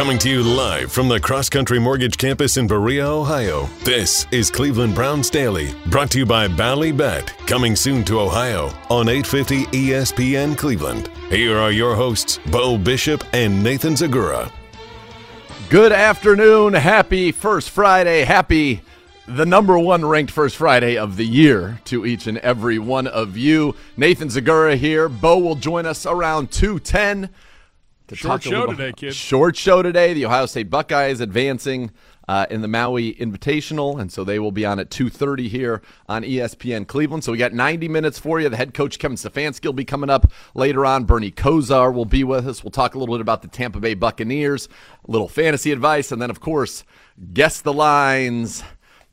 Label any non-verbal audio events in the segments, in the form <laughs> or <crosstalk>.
Coming to you live from the Cross Country Mortgage Campus in Berea, Ohio. This is Cleveland Browns Daily, brought to you by Ballybet, coming soon to Ohio on 850 ESPN Cleveland. Here are your hosts, Bo Bishop and Nathan Zegura. Good afternoon. Happy First Friday. Happy the number one ranked First Friday of the year to each and every one of you. Nathan Zegura here. Bo will join us around 210 to short show today, kid. Short show today. The Ohio State Buckeyes advancing uh, in the Maui Invitational, and so they will be on at 2:30 here on ESPN Cleveland. So we got 90 minutes for you. The head coach Kevin Stefanski will be coming up later on. Bernie Kosar will be with us. We'll talk a little bit about the Tampa Bay Buccaneers, a little fantasy advice, and then of course guess the lines.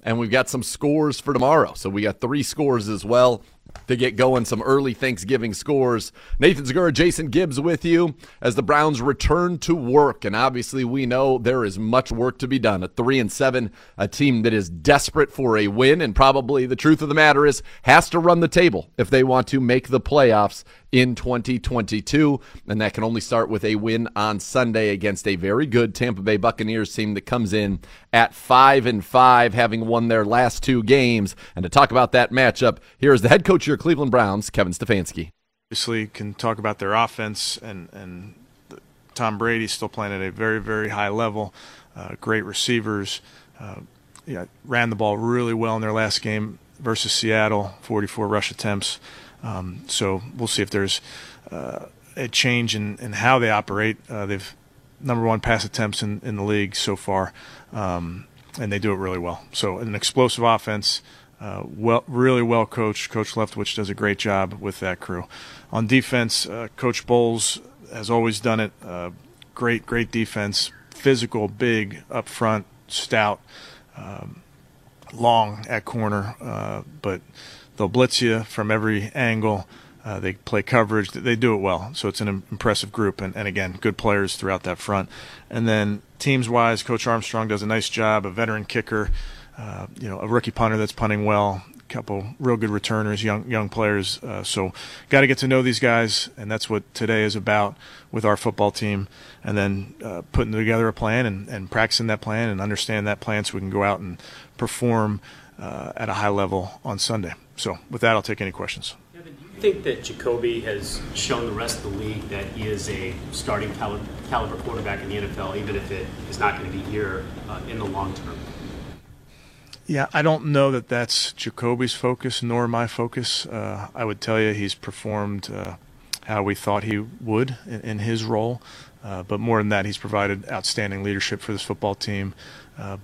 And we've got some scores for tomorrow. So we got three scores as well to get going some early Thanksgiving scores. Nathan Zegura, Jason Gibbs with you as the Browns return to work. And obviously, we know there is much work to be done. A three and seven, a team that is desperate for a win, and probably the truth of the matter is has to run the table if they want to make the playoffs in 2022. And that can only start with a win on Sunday against a very good Tampa Bay Buccaneers team that comes in at 5 and 5 having won their last two games. And to talk about that matchup, here is the head coach of your Cleveland Browns, Kevin Stefanski. Obviously, can talk about their offense and and Tom Brady still playing at a very very high level. Uh, great receivers. Uh, yeah, ran the ball really well in their last game versus Seattle, 44 rush attempts. Um, so we'll see if there's uh, a change in, in how they operate. Uh, they've number one pass attempts in, in the league so far, um, and they do it really well. So an explosive offense, uh, well, really well coached. Coach Leftwich does a great job with that crew. On defense, uh, Coach Bowles has always done it. Uh, great, great defense, physical, big up front, stout. Um, long at corner, uh, but they'll blitz you from every angle. Uh, they play coverage. They do it well. So it's an impressive group. And, and again, good players throughout that front. And then teams wise, Coach Armstrong does a nice job. A veteran kicker, uh, you know, a rookie punter that's punting well. A couple real good returners, young young players. Uh, so got to get to know these guys, and that's what today is about with our football team. And then uh, putting together a plan and, and practicing that plan and understand that plan so we can go out and perform uh, at a high level on Sunday. So, with that, I'll take any questions. Kevin, do you think that Jacoby has shown the rest of the league that he is a starting caliber, caliber quarterback in the NFL, even if it is not going to be here uh, in the long term? Yeah, I don't know that that's Jacoby's focus nor my focus. Uh, I would tell you he's performed uh, how we thought he would in, in his role. Uh, but more than that, he's provided outstanding leadership for this football team. Uh,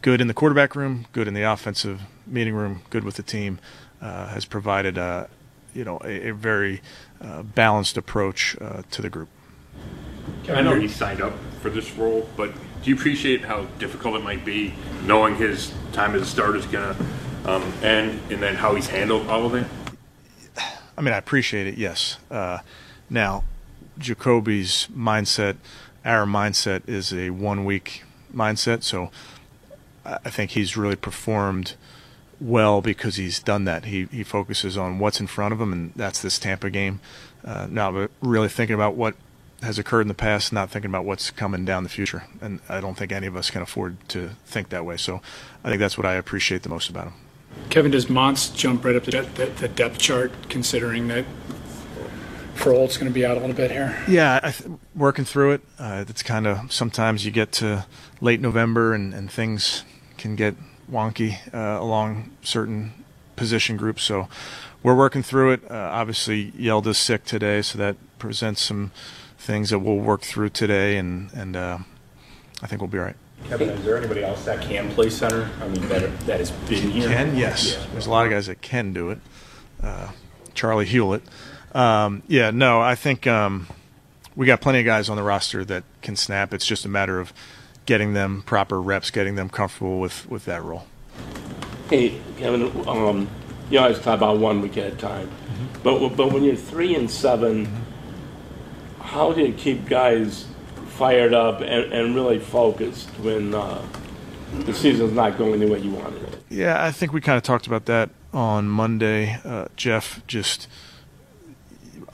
good in the quarterback room, good in the offensive meeting room, good with the team, has provided a, you know a, a very uh, balanced approach uh, to the group. I know he signed up for this role, but do you appreciate how difficult it might be knowing his time as a starter is going to um, end, and then how he's handled all of it? I mean, I appreciate it. Yes. Uh, now, Jacoby's mindset, our mindset is a one-week mindset, so I think he's really performed well because he's done that. He he focuses on what's in front of him, and that's this Tampa game. Uh, now, but really thinking about what has occurred in the past, not thinking about what's coming down the future. And I don't think any of us can afford to think that way. So I think that's what I appreciate the most about him. Kevin, does Monts jump right up the, the, the depth chart, considering that Froholdt's going to be out a little bit here? Yeah, th- working through it. Uh, it's kind of sometimes you get to late November and, and things can get wonky uh, along certain position groups. So we're working through it. Uh, obviously, Hjalte's sick today, so that presents some things that we'll work through today, and and uh, I think we'll be all right. Kevin, is there anybody else that can play center? I mean, that that has been here. Can yes. Yeah. There's a lot of guys that can do it. Uh, Charlie Hewlett. Um, yeah, no, I think um, we got plenty of guys on the roster that can snap. It's just a matter of getting them proper reps, getting them comfortable with, with that role. Hey, Kevin, um, you always talk about one week at a time, mm-hmm. but but when you're three and 7 mm-hmm. how do you keep guys fired up and, and really focused when uh, the season's not going the way you wanted it? Yeah, I think we kind of talked about that on Monday. Uh, Jeff, just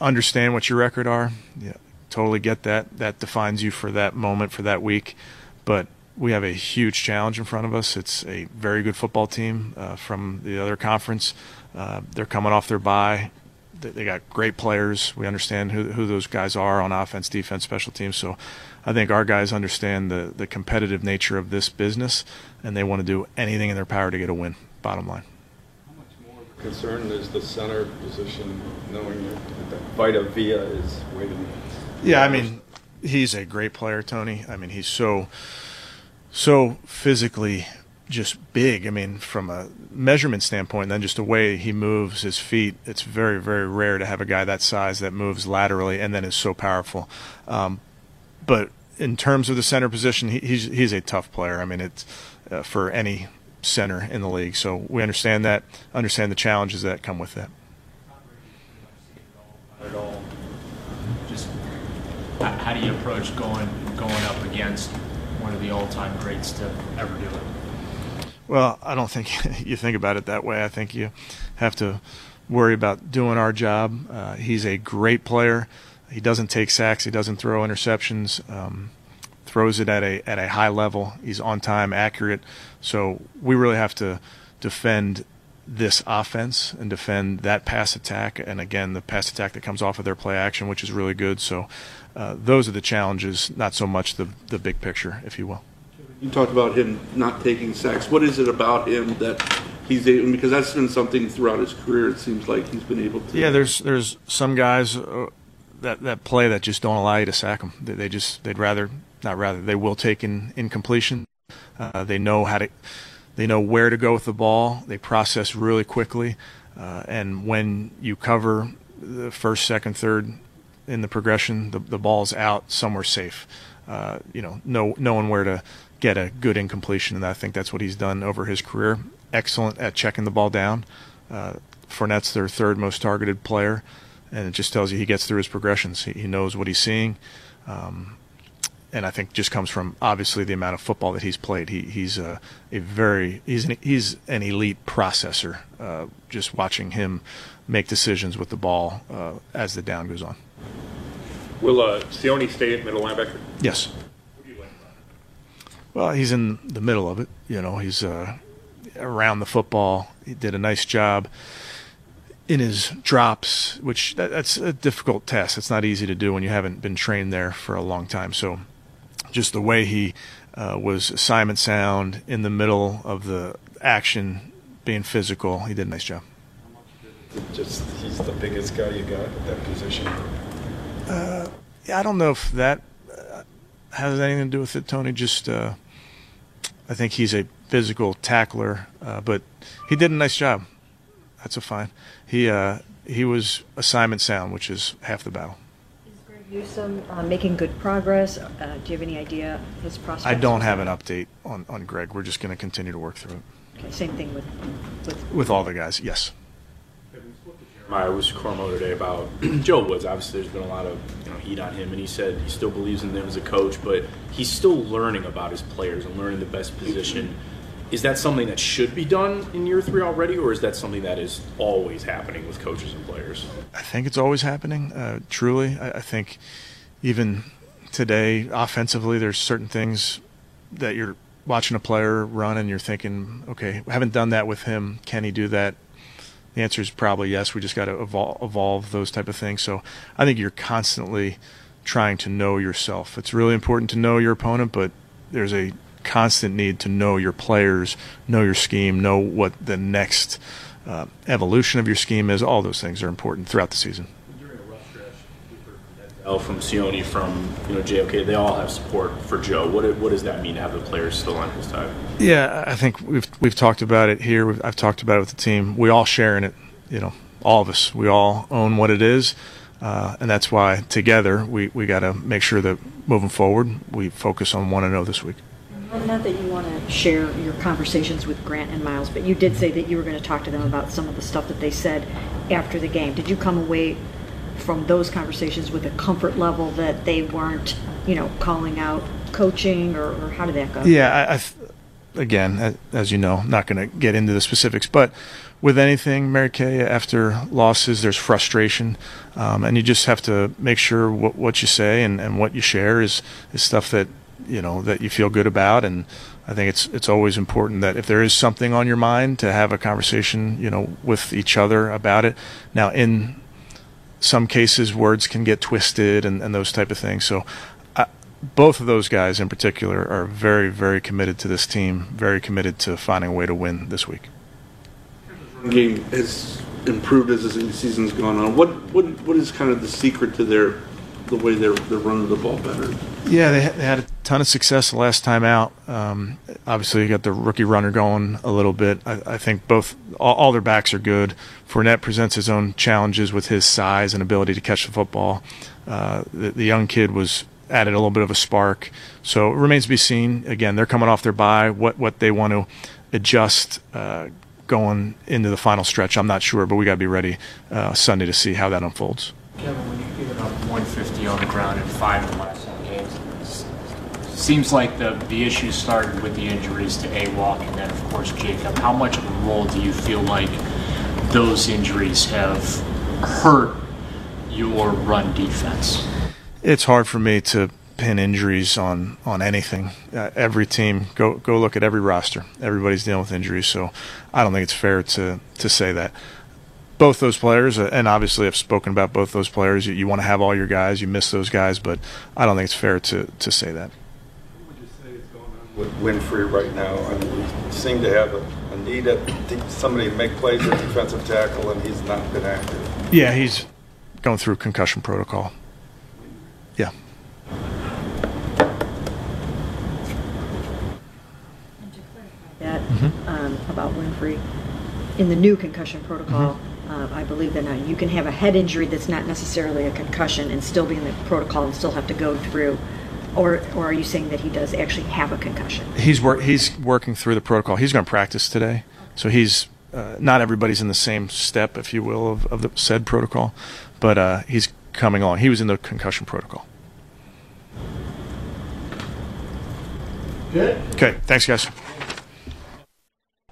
understand what your record are. Yeah, totally get that. That defines you for that moment, for that week. But we have a huge challenge in front of us. It's a very good football team uh, from the other conference. Uh, they're coming off their bye. They, they got great players. We understand who, who those guys are on offense, defense, special teams. So I think our guys understand the, the competitive nature of this business, and they want to do anything in their power to get a win, bottom line. How much more concern is the center position, knowing that Vita Vea is waiting? Yeah, I mean, he's a great player, Tony. I mean, he's so so physically just big. I mean, from a measurement standpoint, then just the way he moves his feet, it's very, very rare to have a guy that size that moves laterally and then is so powerful. Um, but in terms of the center position, he, he's he's a tough player. I mean, it's uh, for any center in the league. So we understand that, understand the challenges that come with that. At all, just how do you approach going going up against one of the all-time greats to ever do it? Well, I don't think <laughs> you think about it that way. I think you have to worry about doing our job. Uh, he's a great player. He doesn't take sacks. He doesn't throw interceptions. Um, throws it at a at a high level. He's on time, accurate. So we really have to defend this offense and defend that pass attack. And again, the pass attack that comes off of their play action, which is really good. So uh, those are the challenges, not so much the the big picture, if you will. You talked about him not taking sacks. What is it about him that he's able? Because that's been something throughout his career. It seems like he's been able to. Yeah, there's there's some guys uh, that that play that just don't allow you to sack them. They, they just they'd rather not rather they will take in incompletion. Uh, they know how to they know where to go with the ball. They process really quickly, uh, and when you cover the first, second, third in the progression, the the ball's out somewhere safe. Uh, you know, know knowing where to get a good incompletion, and I think that's what he's done over his career. Excellent at checking the ball down. Uh, Fournette's their third most targeted player, and it just tells you he gets through his progressions. He, he knows what he's seeing. Um, and I think just comes from obviously the amount of football that he's played. He, he's a, a very he's an, he's an elite processor. Uh, just watching him make decisions with the ball uh, as the down goes on. Will uh, Sione stay at middle linebacker? Yes. Well, he's in the middle of it. You know, he's uh, around the football. He did a nice job in his drops, which that, that's a difficult test. It's not easy to do when you haven't been trained there for a long time. So, just the way he uh, was assignment sound in the middle of the action, being physical, he did a nice job. Just he's the biggest guy you got at that position. Uh, yeah, I don't know if that uh, has anything to do with it, Tony. Just uh, I think he's a physical tackler, uh, but he did a nice job. That's a fine. He uh, he was assignment sound, which is half the battle. Greg Newsome uh, making good progress? Uh, do you have any idea his prospects? I don't have an update on, on Greg. We're just going to continue to work through it. Okay, same thing with with with all the guys. Yes. I was Cormo today about <clears throat> Joe Woods. Obviously, there's been a lot of you know heat on him, and he said he still believes in them as a coach, but he's still learning about his players and learning the best position. Is that something that should be done in year three already, or is that something that is always happening with coaches and players? I think it's always happening. Uh, truly, I, I think even today, offensively, there's certain things that you're watching a player run and you're thinking, okay, haven't done that with him. Can he do that? The answer is probably yes. We just got to evolve those type of things. So I think you're constantly trying to know yourself. It's really important to know your opponent, but there's a constant need to know your players, know your scheme, know what the next uh, evolution of your scheme is. All those things are important throughout the season. During a rough stretch, L from Sione, from you know JOK, they all have support for Joe. What what does that mean to have the players still on his side? Yeah, I think we've we've talked about it here. We've, I've talked about it with the team. We all share in it. You know, all of us. We all own what it is, uh, and that's why together we we got to make sure that moving forward we focus on one another this week. Not that you want to share your conversations with Grant and Myles, but you did say that you were going to talk to them about some of the stuff that they said after the game. Did you come away from those conversations with a comfort level that they weren't, you know, calling out coaching, or, or how did that go? Yeah, I, I again, as you know, not going to get into the specifics, but with anything, Mary Kay, after losses, there's frustration, um, and you just have to make sure what, what you say and, and what you share is is stuff that you know that you feel good about. And I think it's it's always important that if there is something on your mind, to have a conversation, you know, with each other about it. Now, in some cases, words can get twisted and, and those type of things. So both of those guys in particular are very, very committed to this team, very committed to finding a way to win this week. Game has improved as the season's gone on. What what what is kind of the secret to their the way they're they're running the ball better? Yeah, they, they had a ton of success last time out. Um, obviously, you got the rookie runner going a little bit. I, I think both all, all, their backs are good. Fournette presents his own challenges with his size and ability to catch the football. Uh, the, the young kid was added a little bit of a spark. So it remains to be seen. Again, they're coming off their bye. What what they want to adjust uh, going into the final stretch, I'm not sure, but we got to be ready uh, Sunday to see how that unfolds. Kevin, when you've given up 150 on the ground in five of the last seven games, seems like the the issue started with the injuries to A Walk and then of course Jacob. How much of a role do you feel like those injuries have hurt your run defense? it's hard for me to pin injuries on on anything. Uh, every team go go look at every roster. Everybody's dealing with injuries, so I don't think it's fair to to say that. Both those players, uh, and obviously I've spoken about both those players. You, you want to have all your guys, you miss those guys, but I don't think it's fair to to say that. What would you say is going on with Winfrey right now? I mean, we seem to have a, a need at somebody to make plays at defensive tackle, and he's not been active. Yeah, he's going through concussion protocol. Yeah. That mm-hmm. um, about Winfrey in the new concussion protocol. Mm-hmm. Uh, I believe that now you can have a head injury that's not necessarily a concussion and still be in the protocol and still have to go through. Or, or are you saying that he does actually have a concussion? He's work, he's working through the protocol. He's going to practice today, so he's uh, not everybody's in the same step, if you will, of, of the said protocol, but uh, he's coming on. He was in the concussion protocol. Good. Okay. Thanks, guys.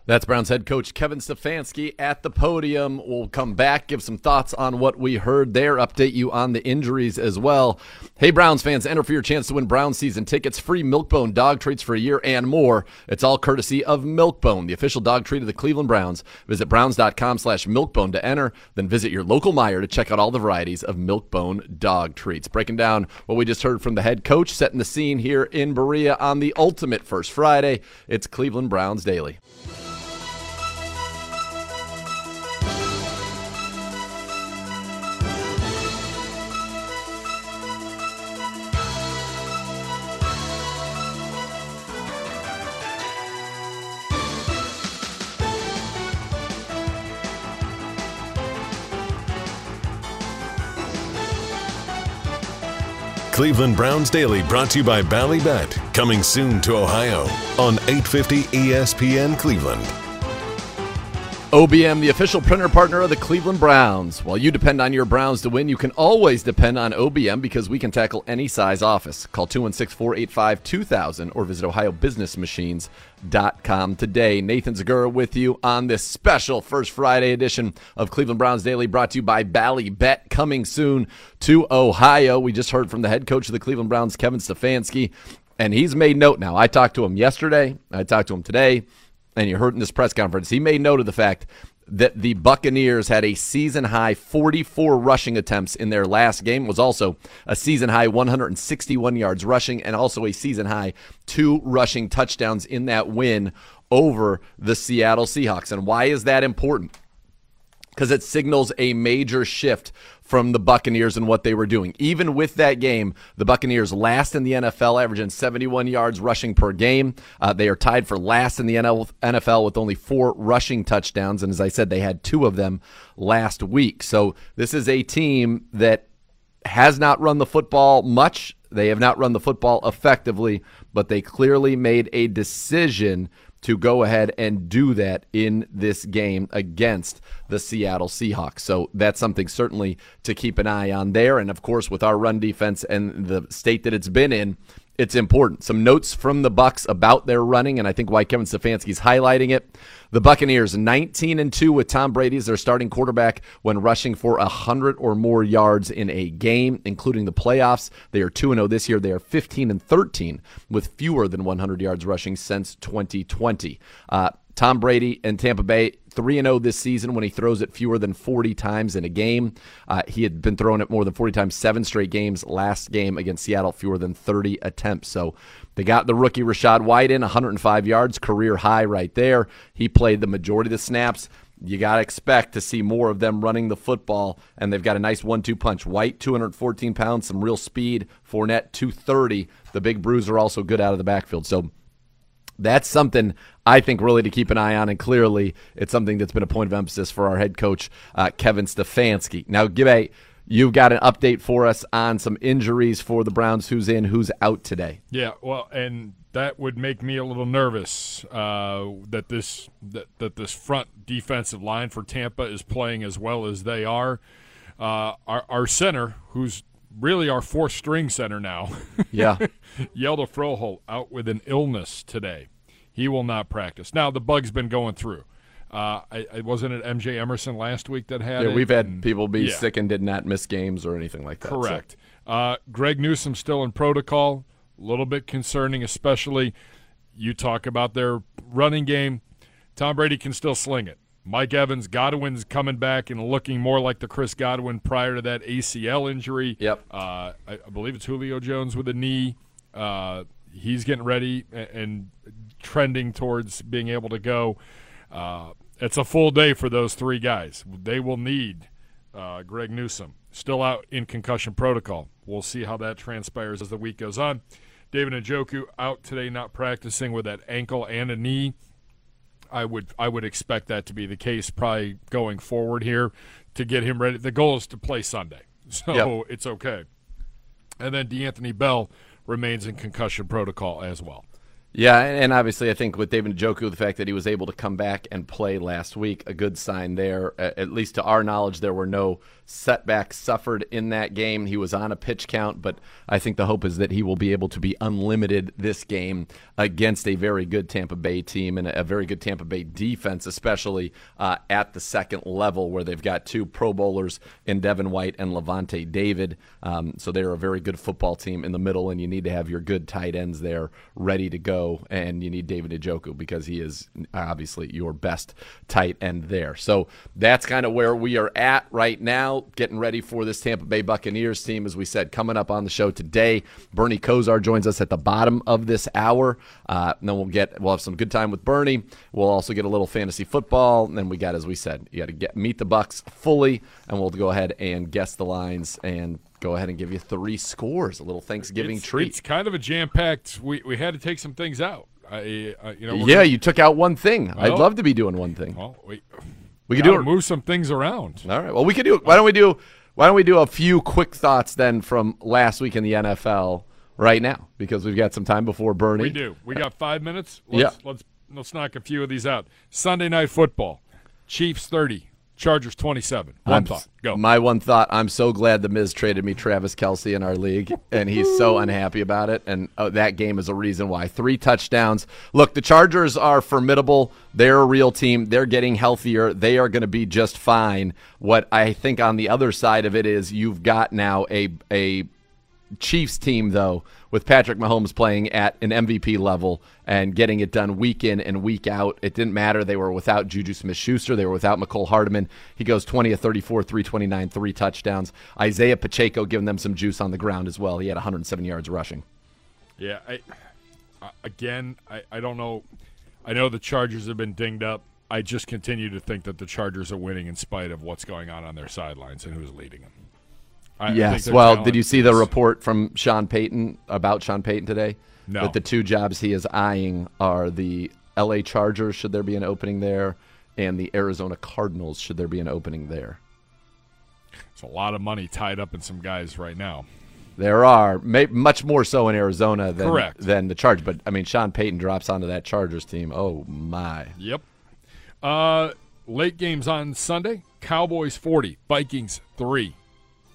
That's Browns head coach Kevin Stefanski at the podium. We'll come back, give some thoughts on what we heard there, update you on the injuries as well. Hey, Browns fans, enter for your chance to win Browns season tickets, free Milkbone dog treats for a year, and more. It's all courtesy of Milkbone, the official dog treat of the Cleveland Browns. Visit browns.com slash milkbone to enter, then visit your local Meijer to check out all the varieties of Milkbone dog treats. Breaking down what we just heard from the head coach, setting the scene here in Berea on the ultimate First Friday. It's Cleveland Browns Daily. Cleveland Browns Daily brought to you by Ballybet, coming soon to Ohio on 850 ESPN Cleveland. OBM, the official printer partner of the Cleveland Browns. While you depend on your Browns to win, you can always depend on OBM because we can tackle any size office. Call 216 485 2000 or visit OhioBusinessMachines.com today. Nathan Zegura with you on this special First Friday edition of Cleveland Browns Daily brought to you by Ballybet, coming soon to Ohio. We just heard from the head coach of the Cleveland Browns, Kevin Stefanski, and he's made note now. I talked to him yesterday, I talked to him today and you heard in this press conference, he made note of the fact that the Buccaneers had a season high 44 rushing attempts in their last game was also a season high 161 yards rushing and also a season high two rushing touchdowns in that win over the Seattle Seahawks. And why is that important? Because it signals a major shift from the Buccaneers and what they were doing. Even with that game, the Buccaneers last in the NFL, averaging 71 yards rushing per game. Uh, they are tied for last in the NFL with only four rushing touchdowns. And as I said, they had two of them last week. So this is a team that has not run the football much. They have not run the football effectively, but they clearly made a decision to go ahead and do that in this game against the Seattle Seahawks. So that's something certainly to keep an eye on there. And of course, with our run defense and the state that it's been in, it's important. Some notes from the Bucks about their running, and I think why Kevin Stefanski's highlighting it. The Buccaneers 19 and 2 with Tom Brady as their starting quarterback when rushing for 100 or more yards in a game, including the playoffs. They are 2 0 this year. They are 15 and 13 with fewer than 100 yards rushing since 2020. Uh, Tom Brady and Tampa Bay 3 0 this season when he throws it fewer than 40 times in a game. Uh, he had been throwing it more than 40 times, seven straight games. Last game against Seattle, fewer than 30 attempts. So they got the rookie Rachaad White in, 105 yards, career high right there. He played the majority of the snaps. You got to expect to see more of them running the football, and they've got a nice one two punch. White, 214 pounds, some real speed. Fournette, 230. The big bruiser also good out of the backfield. So that's something I think really to keep an eye on, and clearly it's something that's been a point of emphasis for our head coach uh, Kevin Stefanski. Now, give a you've got an update for us on some injuries for the Browns. Who's in? Who's out today? Yeah, well, and that would make me a little nervous uh, that this that, that this front defensive line for Tampa is playing as well as they are. Uh, our, our center, who's really our fourth string center now. <laughs> Yeah. Hjalte Froholdt out with an illness today. He will not practice. Now the bug's been going through. Uh, I, I wasn't it MJ Emerson last week that had yeah, it. we've had and- people be yeah. sick and did not miss games or anything like that. so- Correct. Uh, Greg Newsome still in protocol. A little bit concerning, especially you talk about their running game. Tom Brady can still sling it. Mike Evans, Godwin's coming back and looking more like the Chris Godwin prior to that ACL injury. Yep. Uh, I, I believe it's Julio Jones with a knee. Uh, he's getting ready a- and trending towards being able to go. Uh, it's a full day for those three guys. They will need uh, Greg Newsome still out in concussion protocol. We'll see how that transpires as the week goes on. David Njoku out today, not practicing with that ankle and a knee. I would I would expect that to be the case probably going forward here to get him ready. The goal is to play Sunday, <laughs> so Yep. it's okay. And then D'Anthony Bell remains in concussion protocol as well. Yeah, and obviously, I think with David Njoku, the fact that he was able to come back and play last week, a good sign there. At least to our knowledge, there were no setbacks suffered in that game. He was on a pitch count, but I think the hope is that he will be able to be unlimited this game against a very good Tampa Bay team and a very good Tampa Bay defense, especially uh, at the second level where they've got two Pro Bowlers in Devin White and Lavonte David. Um, so they're a very good football team in the middle, and you need to have your good tight ends there ready to go. And you need David Njoku because he is obviously your best tight end there. So that's kind of where we are at right now, getting ready for this Tampa Bay Buccaneers team. As we said, coming up on the show today, Bernie Kosar joins us at the bottom of this hour. Uh, and then we'll get we'll have some good time with Bernie. We'll also get a little fantasy football. And then we got, as we said, you got to get meet the Bucks fully, and we'll go ahead and guess the lines and go ahead and give you three scores, a little Thanksgiving it's, treat. It's kind of a jam packed. We we had to take some things out. I, uh, you know, yeah, gonna- you took out one thing. I'd love to be doing one thing. Well, we we could do it. move some things around. All right. Well, we could do. Why don't we do? Why don't we do a few quick thoughts then from last week in the NFL right now because we've got some time before Bernie. We do. We got five minutes. Let's, Yeah. Let's let's knock a few of these out. Sunday night football. Chiefs thirty. Chargers twenty seven. One I'm- thought. Go. My one thought. I'm so glad the Miz traded me Travis Kelce in our league, and he's so unhappy about it. And oh, that game is a reason why. Three touchdowns. Look, the Chargers are formidable. They're a real team. They're getting healthier. They are going to be just fine. What I think on the other side of it is you've got now a a Chiefs team, though, with Patrick Mahomes playing at an MVP level and getting it done week in and week out. It didn't matter. They were without Juju Smith Schuster. They were without Mecole Hardman. He goes 20 of 34, 329, three touchdowns. Isaiah Pacheco giving them some juice on the ground as well. He had 107 yards rushing. Yeah. I, again, I, I don't know. I know the Chargers have been dinged up. I just continue to think that the Chargers are winning in spite of what's going on on their sidelines and who's leading them. I, yes. Well, did you see the report from Sean Payton about Sean Payton today? No. That the two jobs he is eyeing are the L.A. Chargers, should there be an opening there, and the Arizona Cardinals, should there be an opening there. It's a lot of money tied up in some guys right now. There are may, much more so in Arizona than Correct. than the Chargers. But I mean, Sean Payton drops onto that Chargers team. Oh my! Yep. Uh, late games on Sunday. Cowboys 40, Vikings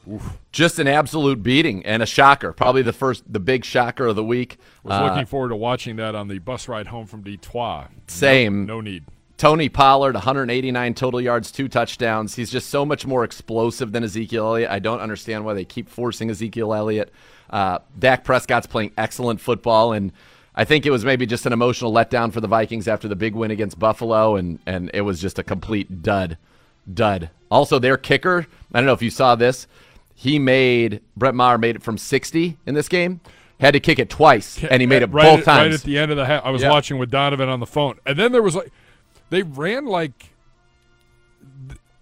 3. Just an absolute beating and a shocker. Probably the first, the big shocker of the week. Was Uh, looking forward to watching that on the bus ride home from Detroit. Same. No, no need. Tony Pollard, 189 total yards, two touchdowns. He's just so much more explosive than Ezekiel Elliott. I don't understand why they keep forcing Ezekiel Elliott. Uh, Dak Prescott's playing excellent football, and I think it was maybe just an emotional letdown for the Vikings after the big win against Buffalo, and, and it was just a complete dud. Dud. Also, their kicker, I don't know if you saw this, he made, Brett Maher made it from 60 in this game. Had to kick it twice, and he made it right both at, times. Right at the end of the half, I was Yeah. watching with Donovan on the phone, and then there was like they ran like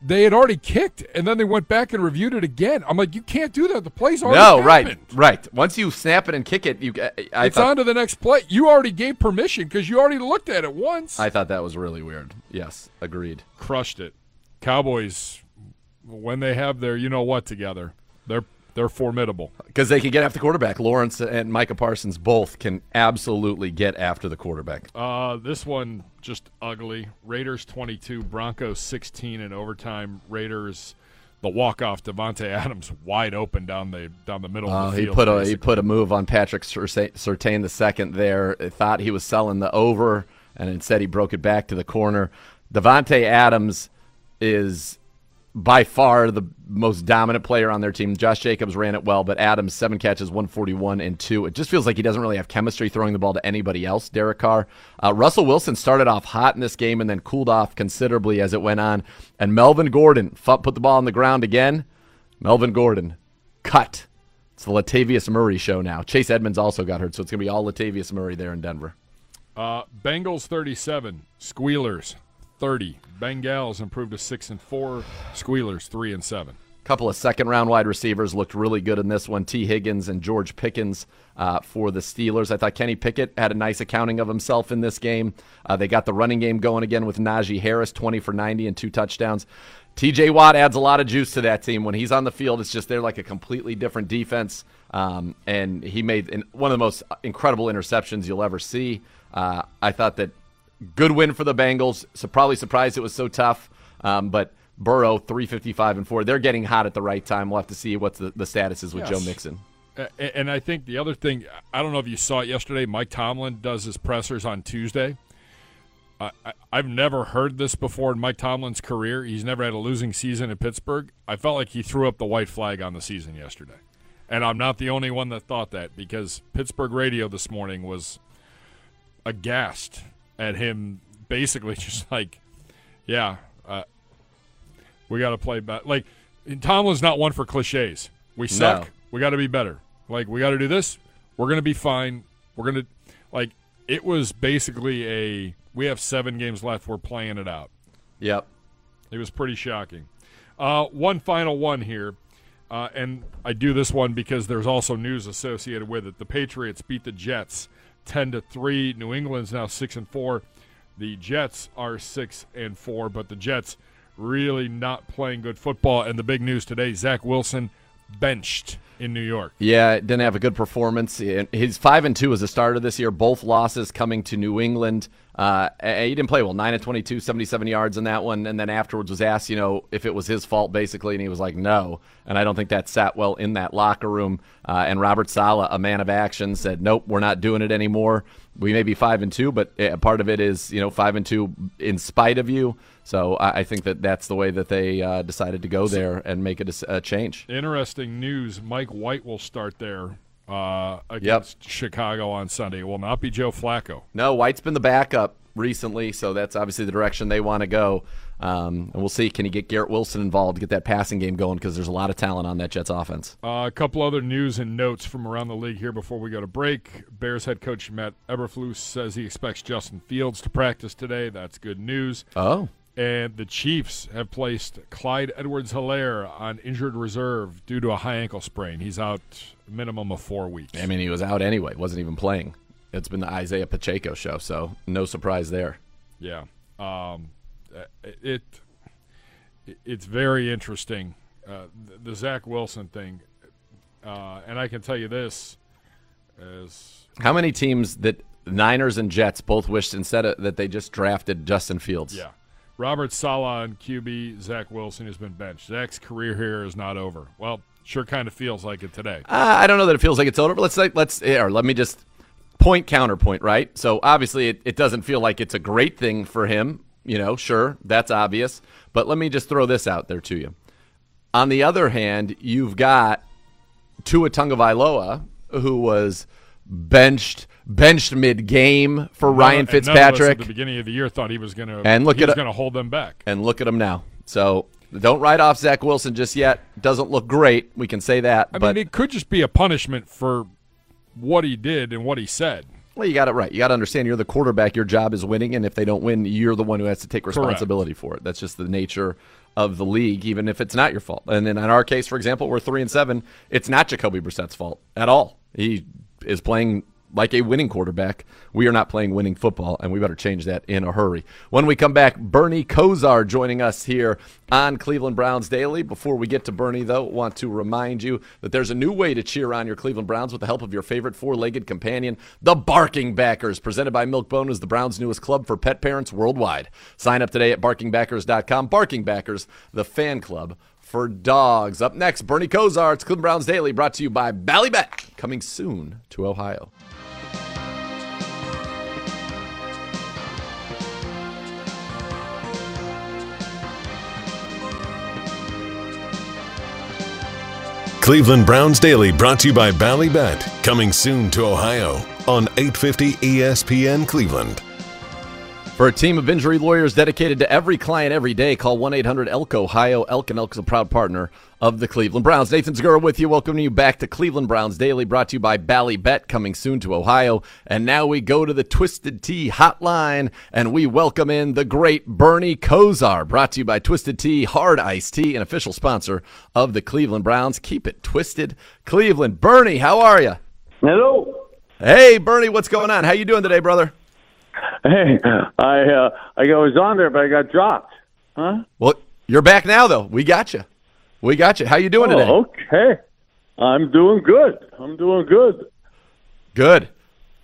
they had already kicked, and then they went back and reviewed it again. I'm like, you can't do that. The play's already No, right, happened. right. Once you snap it and kick it, you. I it's thought, on to the next play. You already gave permission because you already looked at it once. I thought that was really weird. Yes, agreed. Crushed it. Cowboys, when they have their you know what together, they're they're formidable. Because they can get after the quarterback. Lawrence and Micah Parsons both can absolutely get after the quarterback. Uh, this one just ugly. Raiders 22, Broncos 16 in overtime. Raiders, the walk off Davante Adams wide open down the down the middle Uh, of the he field. put a he put a move on Patrick Surtain the second there. Thought he was selling the over, and instead he broke it back to the corner. Davante Adams is by far the most dominant player on their team. Josh Jacobs ran it well, but Adams seven catches, one forty one and two. It just feels like he doesn't really have chemistry throwing the ball to anybody else. Derek Carr, uh, Russell Wilson started off hot in this game and then cooled off considerably as it went on. And Melvin Gordon put the ball on the ground again. Melvin Gordon cut. It's the Latavius Murray show now. Chase Edmonds also got hurt, so it's going to be all Latavius Murray there in Denver. Uh, Bengals 37, Squealers 30. Bengals improved to six and four. Squealers three and seven. couple of second round wide receivers looked really good in this one. Tee Higgins and George Pickens uh, for the Steelers. I thought Kenny Pickett had a nice accounting of himself in this game. Uh, they got the running game going again with Najee Harris, 20 for 90 and two touchdowns. TJ Watt adds a lot of juice to that team. When he's on the field, it's just they're like a completely different defense. Um, and he made one of the most incredible interceptions you'll ever see. Uh, I thought that good win for the Bengals. So probably surprised it was so tough. Um, but Burrow, 355 and 4. They're getting hot at the right time. We'll have to see what the, the status is with Yes. Joe Mixon. And I think the other thing, I don't know if you saw it yesterday. Mike Tomlin does his pressers on Tuesday. I, I, I've never heard this before in Mike Tomlin's career. He's never had a losing season in Pittsburgh. I felt like he threw up the white flag on the season yesterday. And I'm not the only one that thought that because Pittsburgh radio this morning was aghast at him basically <laughs> just like, yeah, uh, we got to play better. Like, Tomlin's not one for cliches. We suck. No. We got to be better. Like, we got to do this. We're going to be fine. We're going to, like, it was basically a, we have seven games left. We're playing it out. Yep. It was pretty shocking. Uh, one final one here. Uh, and I do this one because there's also news associated with it. The Patriots beat the Jets 10 to 3. New England's now 6 and 4. The Jets are 6 and 4, but the Jets really not playing good football. And the big news today Zach Wilson benched in New York. Yeah, didn't have a good performance. His five and two as a starter this year. Both losses coming to New England. Uh, he didn't play well. Nine and 22, 77 yards in that one. And then afterwards was asked, you know, if it was his fault basically, and he was like, no. And I don't think that sat well in that locker room. Uh, and Robert Saleh, a man of action, said, nope, we're not doing it anymore. We may be five and two, but uh, part of it is, you know, five and two in spite of you. So I, think that that's the way that they uh, decided to go there and make it a, a change. Interesting news. Mike White will start there uh, against Chicago on Sunday. It will not be Joe Flacco. No, White's been the backup recently, so that's obviously the direction they want to go. Um, and we'll see. Can he get Garrett Wilson involved to get that passing game going? Because there's a lot of talent on that Jets offense. Uh, a couple other news and notes from around the league here before we go to break. Bears head coach Matt Eberflus says he expects Justin Fields to practice today. That's good news. Oh. And the Chiefs have placed Clyde Edwards Hilaire on injured reserve due to a high ankle sprain. He's out minimum of four weeks. I mean, he was out anyway, wasn't even playing. It's been the Isaiah Pacheco show, so no surprise there. Yeah. Um, it, it it's very interesting. Uh, the, the Zach Wilson thing, uh, and I can tell you this: as How many teams that Niners and Jets both wished instead of that they just drafted Justin Fields? yeah, Robert Saleh and QB Zach Wilson has been benched. Zach's career here is not over. Well, sure kind of feels like it today. Uh, I don't know that it feels like it's over, but let's let's or let me just point counterpoint, right? So obviously it, it doesn't feel like it's a great thing for him. You know, sure, that's obvious. But let me just throw this out there to you. On the other hand, you've got Tua Tagovailoa, who was benched benched mid game for Ryan And Fitzpatrick. at the beginning of the year thought he was going to And look he at was going to hold them back. And look at him now. So don't write off Zach Wilson just yet. Doesn't look great. We can say that. I but mean, it could just be a punishment for what he did and what he said. Well, you got it right. You got to understand you're the quarterback. Your job is winning, and if they don't win, you're the one who has to take responsibility for it. That's just the nature of the league, even if it's not your fault. And then in our case, for example, we're three and seven. It's not Jacoby Brissett's fault at all. He is playing like a winning quarterback. We are not playing winning football, and we better change that in a hurry. When we come back, Bernie Kosar joining us here on Cleveland Browns Daily. Before we get to Bernie, though, want to remind you that there's a new way to cheer on your Cleveland Browns with the help of your favorite four-legged companion, the Barking Backers, presented by Milkbone is the Browns' newest club for pet parents worldwide. Sign up today at barkingbackers.com. Barking Backers, the fan club for dogs. Up next, Bernie Kosar. It's Cleveland Browns Daily, brought to you by Ballybet, coming soon to Ohio. Cleveland Browns Daily brought to you by Ballybet, coming soon to Ohio on 850 ESPN Cleveland. For a team of injury lawyers dedicated to every client every day, call 1 800 ELK Ohio. Elk and Elk is a proud partner of the Cleveland Browns. Nathan Zegura with you. Welcoming you back to Cleveland Browns Daily, brought to you by Bally Bet, coming soon to Ohio. And now we go to the Twisted Tea hotline, and we welcome in the great Bernie Kosar, brought to you by Twisted Tea Hard Iced Tea, an official sponsor of the Cleveland Browns. Keep it twisted, Cleveland. Bernie, how are you? Hello. Hey, Bernie, what's going on? How you doing today, brother? Hey, I uh, I was on there, but I got dropped. Huh? Well, you're back now, though. We got you. We got you. How you doing oh, today? Okay. I'm doing good. I'm doing good. Good.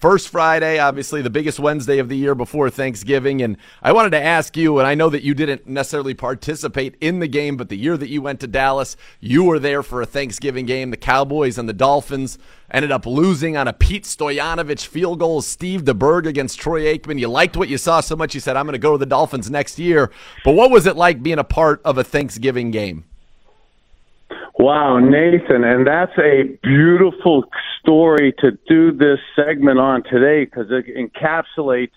First Friday, obviously the biggest Wednesday of the year before Thanksgiving. And I wanted to ask you, and I know that you didn't necessarily participate in the game, but the year that you went to Dallas, you were there for a Thanksgiving game. The Cowboys and the Dolphins ended up losing on a Pete Stoyanovich field goal. Steve DeBerg against Troy Aikman. You liked what you saw so much, you said, I'm going to go to the Dolphins next year. But what was it like being a part of a Thanksgiving game? Wow, Nathan, and that's a beautiful story to do this segment on today because it encapsulates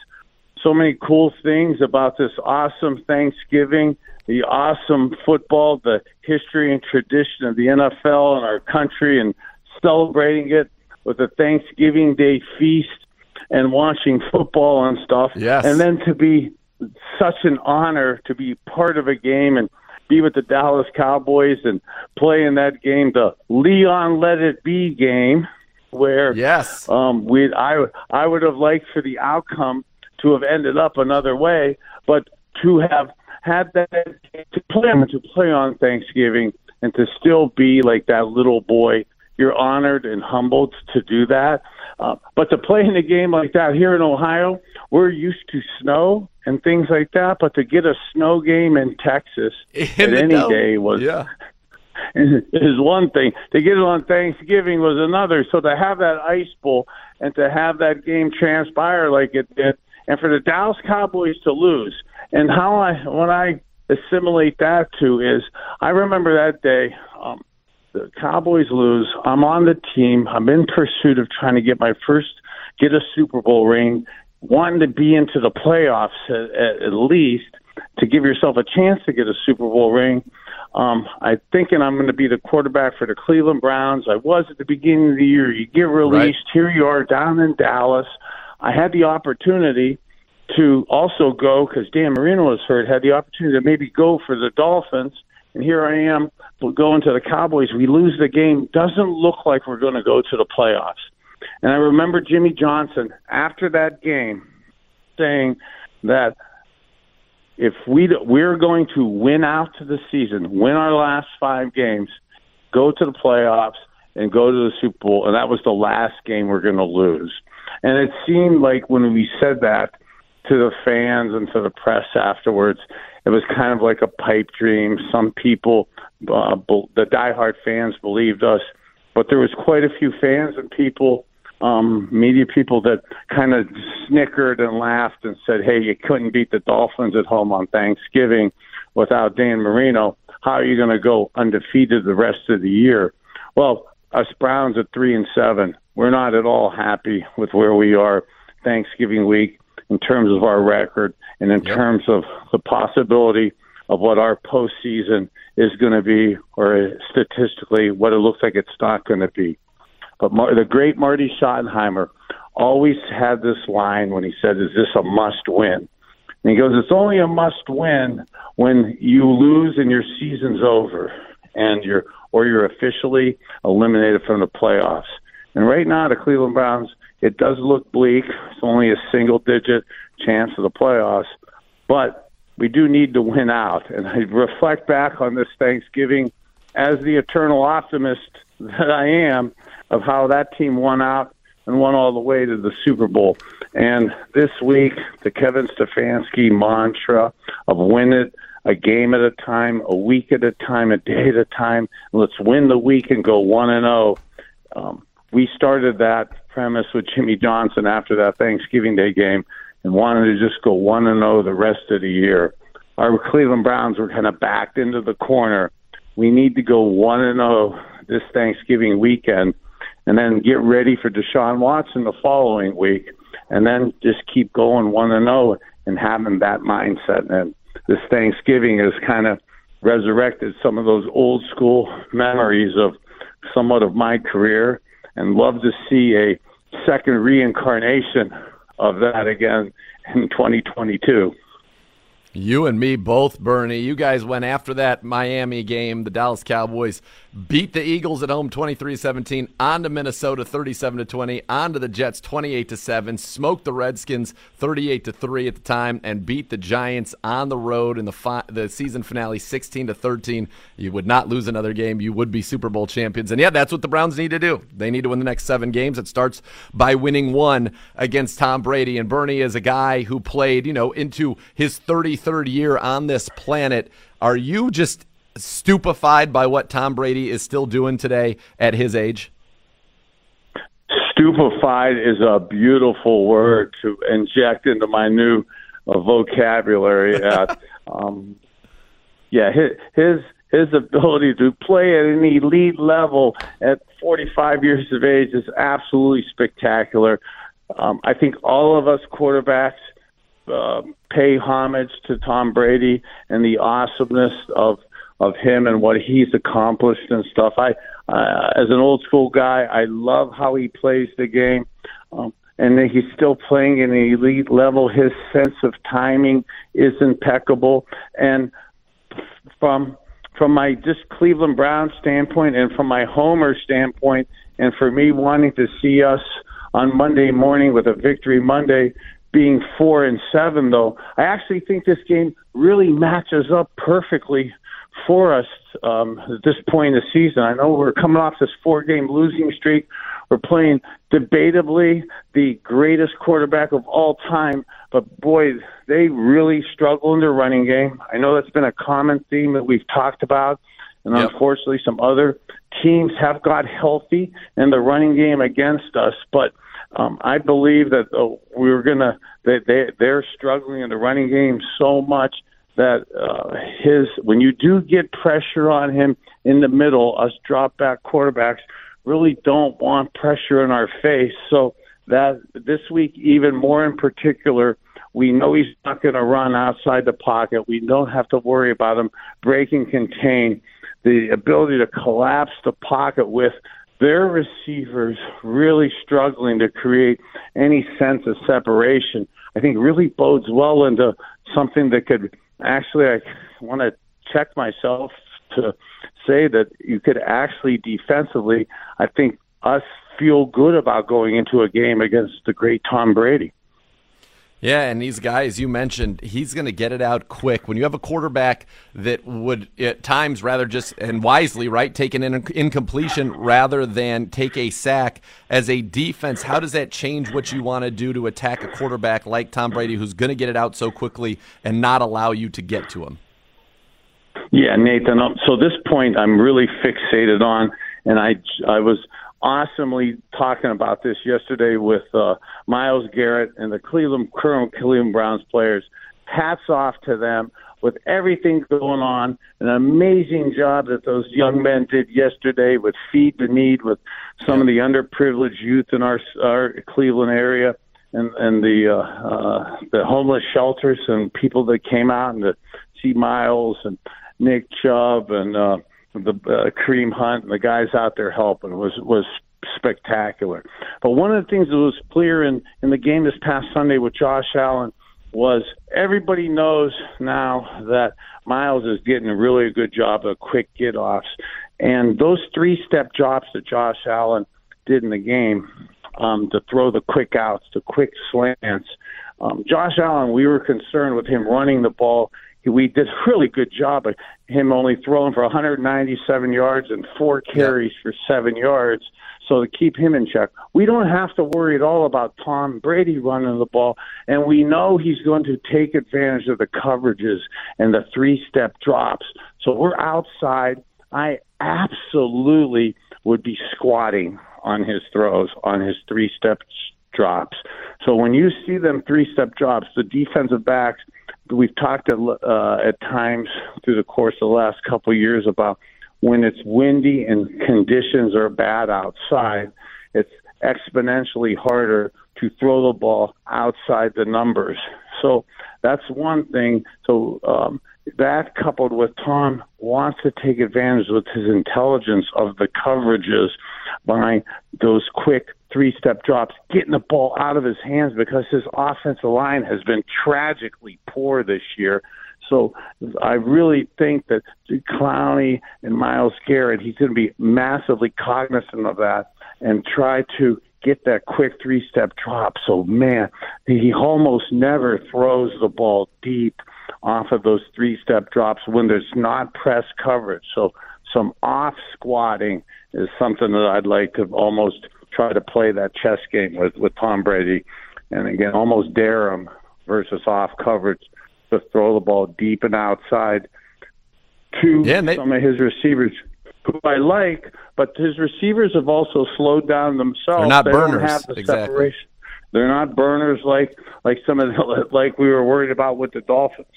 so many cool things about this awesome Thanksgiving, the awesome football, the history and tradition of the NFL and our country, and celebrating it with a Thanksgiving Day feast and watching football and stuff. Yes. And then to be such an honor to be part of a game and be with the Dallas Cowboys and play in that game, the Leon Lett It Be game, where yes, um, we I I would have liked for the outcome to have ended up another way, but to have had that to play to play on Thanksgiving and to still be like that little boy, you're honored and humbled to do that. Uh, but to play in a game like that here in Ohio, we're used to snow and things like that. But to get a snow game in Texas In at any dome. day was Yeah. <laughs> is one thing. To get it on Thanksgiving was another. So to have that ice bowl and to have that game transpire like it did, and for the Dallas Cowboys to lose, and how I when I assimilate that to is I remember that day. Um, the Cowboys lose. I'm on the team. I'm in pursuit of trying to get my first, get a Super Bowl ring, wanting to be into the playoffs at, at, at least to give yourself a chance to get a Super Bowl ring. Um, I'm thinking I'm going to be the quarterback for the Cleveland Browns. I was at the beginning of the year. You get released. Here you are down in Dallas. I had the opportunity to also go because Dan Marino was hurt. Had the opportunity to maybe go for the Dolphins, and here I am going to the Cowboys. We lose the game. Doesn't look like we're going to go to the playoffs. And I remember Jimmy Johnson after that game saying that if we we're going to win out to the season, win our last five games, go to the playoffs, and go to the Super Bowl, and that was the last game we're going to lose. And it seemed like when we said that to the fans and to the press afterwards, it was kind of like a pipe dream. Some people, uh, the diehard fans, believed us, but there was quite a few fans and people, um, media people that kind of snickered and laughed and said, "Hey, you couldn't beat the Dolphins at home on Thanksgiving without Dan Marino. How are you going to go undefeated the rest of the year?" Well, us Browns at three and seven, we're not at all happy with where we are Thanksgiving week in terms of our record and in yep. terms of the possibility of what our postseason is going to be, or statistically what it looks like it's not going to be. But Mar- the great Marty Schottenheimer always had this line when he said, "Is this a must win?" And he goes, "It's only a must win when you lose and your season's over, and you're or you're officially eliminated from the playoffs." And right now, the Cleveland Browns it does look bleak. It's only a single digit chance of the playoffs, but we do need to win out. And I reflect back on this Thanksgiving as the eternal optimist that I am of how that team won out and won all the way to the Super Bowl. And this week, the Kevin Stefanski mantra of win it a game at a time, a week at a time, a day at a time. Let's win the week and go one and zero. Oh. Um, we started that premise with Jimmy Johnson after that Thanksgiving Day game and wanted to just go 1 and 0 the rest of the year. Our Cleveland Browns were kind of backed into the corner. We need to go 1 and 0 this Thanksgiving weekend and then get ready for Deshaun Watson the following week and then just keep going 1 and 0 and having that mindset. And this Thanksgiving has kind of resurrected some of those old school memories of somewhat of my career and love to see a second reincarnation of that again in 2022. You and me both, Bernie. You guys went after that Miami game. The Dallas Cowboys beat the Eagles at home 23-17, on to Minnesota 37-20, on to the Jets 28-7, smoked the Redskins 38-3 at the time, and beat the Giants on the road in the fi- the season finale 16-13. You would not lose another game. You would be Super Bowl champions. And yeah, that's what the Browns need to do. They need to win the next seven games. It starts by winning one against Tom Brady. And Bernie is a guy who played, you know, into his 33rd year on this planet. Are you just stupefied by what Tom Brady is still doing today at his age? Stupefied is a beautiful word to inject into my new uh, vocabulary. Uh, <laughs> um, yeah, his, his his ability to play at an elite level at 45 years of age is absolutely spectacular. Um, I think all of us quarterbacks uh, pay homage to Tom Brady and the awesomeness of of him and what he's accomplished and stuff. I, uh, as an old school guy, I love how he plays the game. Um, and he's still playing in an elite level. His sense of timing is impeccable. And from from my just Cleveland Browns standpoint and from my Homer standpoint, and for me wanting to see us on Monday morning with a victory Monday being four and seven, though, I actually think this game really matches up perfectly for us um, at this point in the season. I know we're coming off this four game losing streak. We're playing debatably the greatest quarterback of all time, but boy, they really struggle in their running game. I know that's been a common theme that we've talked about, and yep. unfortunately, some other teams have got healthy in the running game against us, but. Um, I believe that uh, we're gonna they, they they're struggling in the running game so much that uh, his when you do get pressure on him in the middle, us drop back quarterbacks really don't want pressure in our face. So that this week, even more in particular, we know he's not going to run outside the pocket. We don't have to worry about him breaking contain. The ability to collapse the pocket with their receivers really struggling to create any sense of separation, I think really bodes well into something that could actually, I want to check myself to say that you could actually defensively, I think us feel good about going into a game against the great Tom Brady. Yeah, and these guys you mentioned, he's going to get it out quick. When you have a quarterback that would at times rather just and wisely, right, take an in- incompletion rather than take a sack as a defense, how does that change what you want to do to attack a quarterback like Tom Brady who's going to get it out so quickly and not allow you to get to him? Yeah, Nathan. Um, so this point I'm really fixated on, and I I was awesomely talking about this yesterday with uh, Myles Garrett and the Cleveland current Cleveland Browns players. Hats off to them with everything going on. An amazing job that those young men did yesterday with feed the need with some of the underprivileged youth in our our Cleveland area and and the uh, uh, the homeless shelters and people that came out and to see Myles and Nick Chubb and uh, the uh, Kareem Hunt and the guys out there helping was was spectacular. But one of the things that was clear in in the game this past Sunday with Josh Allen was everybody knows now that Myles is getting a really good job of quick get offs, and those three step drops that Josh Allen did in the game um, to throw the quick outs, the quick slants. Um, Josh Allen, we were concerned with him running the ball we did a really good job of him only throwing for 197 yards and four carries for seven yards. So to keep him in check, we don't have to worry at all about Tom Brady running the ball, and we know he's going to take advantage of the coverages and the three-step drops. So we're outside. I absolutely would be squatting on his throws, on his three-step drops. So when you see them three-step drops, the defensive backs – we've talked at, uh, at times through the course of the last couple of years about when it's windy and conditions are bad outside, it's exponentially harder to throw the ball outside the numbers. So that's one thing. So um, that coupled with Tom wants to take advantage with his intelligence of the coverages by those quick three step drops, getting the ball out of his hands because his offensive line has been tragically poor this year. So I really think that Clowney and Myles Garrett, he's going to be massively cognizant of that and try to get that quick three step drop. So, man, he almost never throws the ball deep off of those three step drops when there's not press coverage. So, some off squatting is something that I'd like to almost try to play that chess game with with Tom Brady, and again almost dare him versus off coverage to throw the ball deep and outside to yeah, they, some of his receivers who I like, but his receivers have also slowed down themselves. They're not they burners. Don't have the exactly. separation. They're not burners like like some of the, like we were worried about with the Dolphins.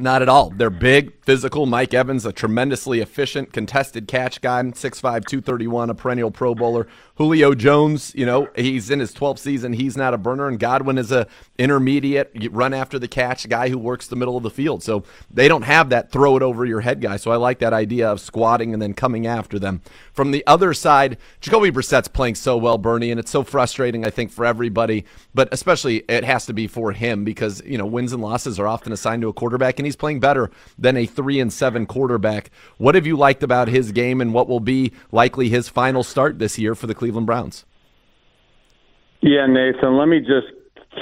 Not at all. They're big, physical. Mike Evans, a tremendously efficient contested catch guy, 6'5", 231, a perennial Pro Bowler. Julio Jones, you know, he's in his 12th season. He's not a burner. And Godwin is a intermediate, run after the catch guy who works the middle of the field. So they don't have that throw it over your head guy. So I like that idea of squatting and then coming after them. From the other side, Jacoby Brissett's playing so well, Bernie, and it's so frustrating, I think, for everybody. But especially it has to be for him because, you know, wins and losses are often assigned to a quarterback, and he's playing better than a 3 and 7 quarterback. What have you liked about his game and what will be likely his final start this year for the Cleveland Browns. Yeah, Nathan, let me just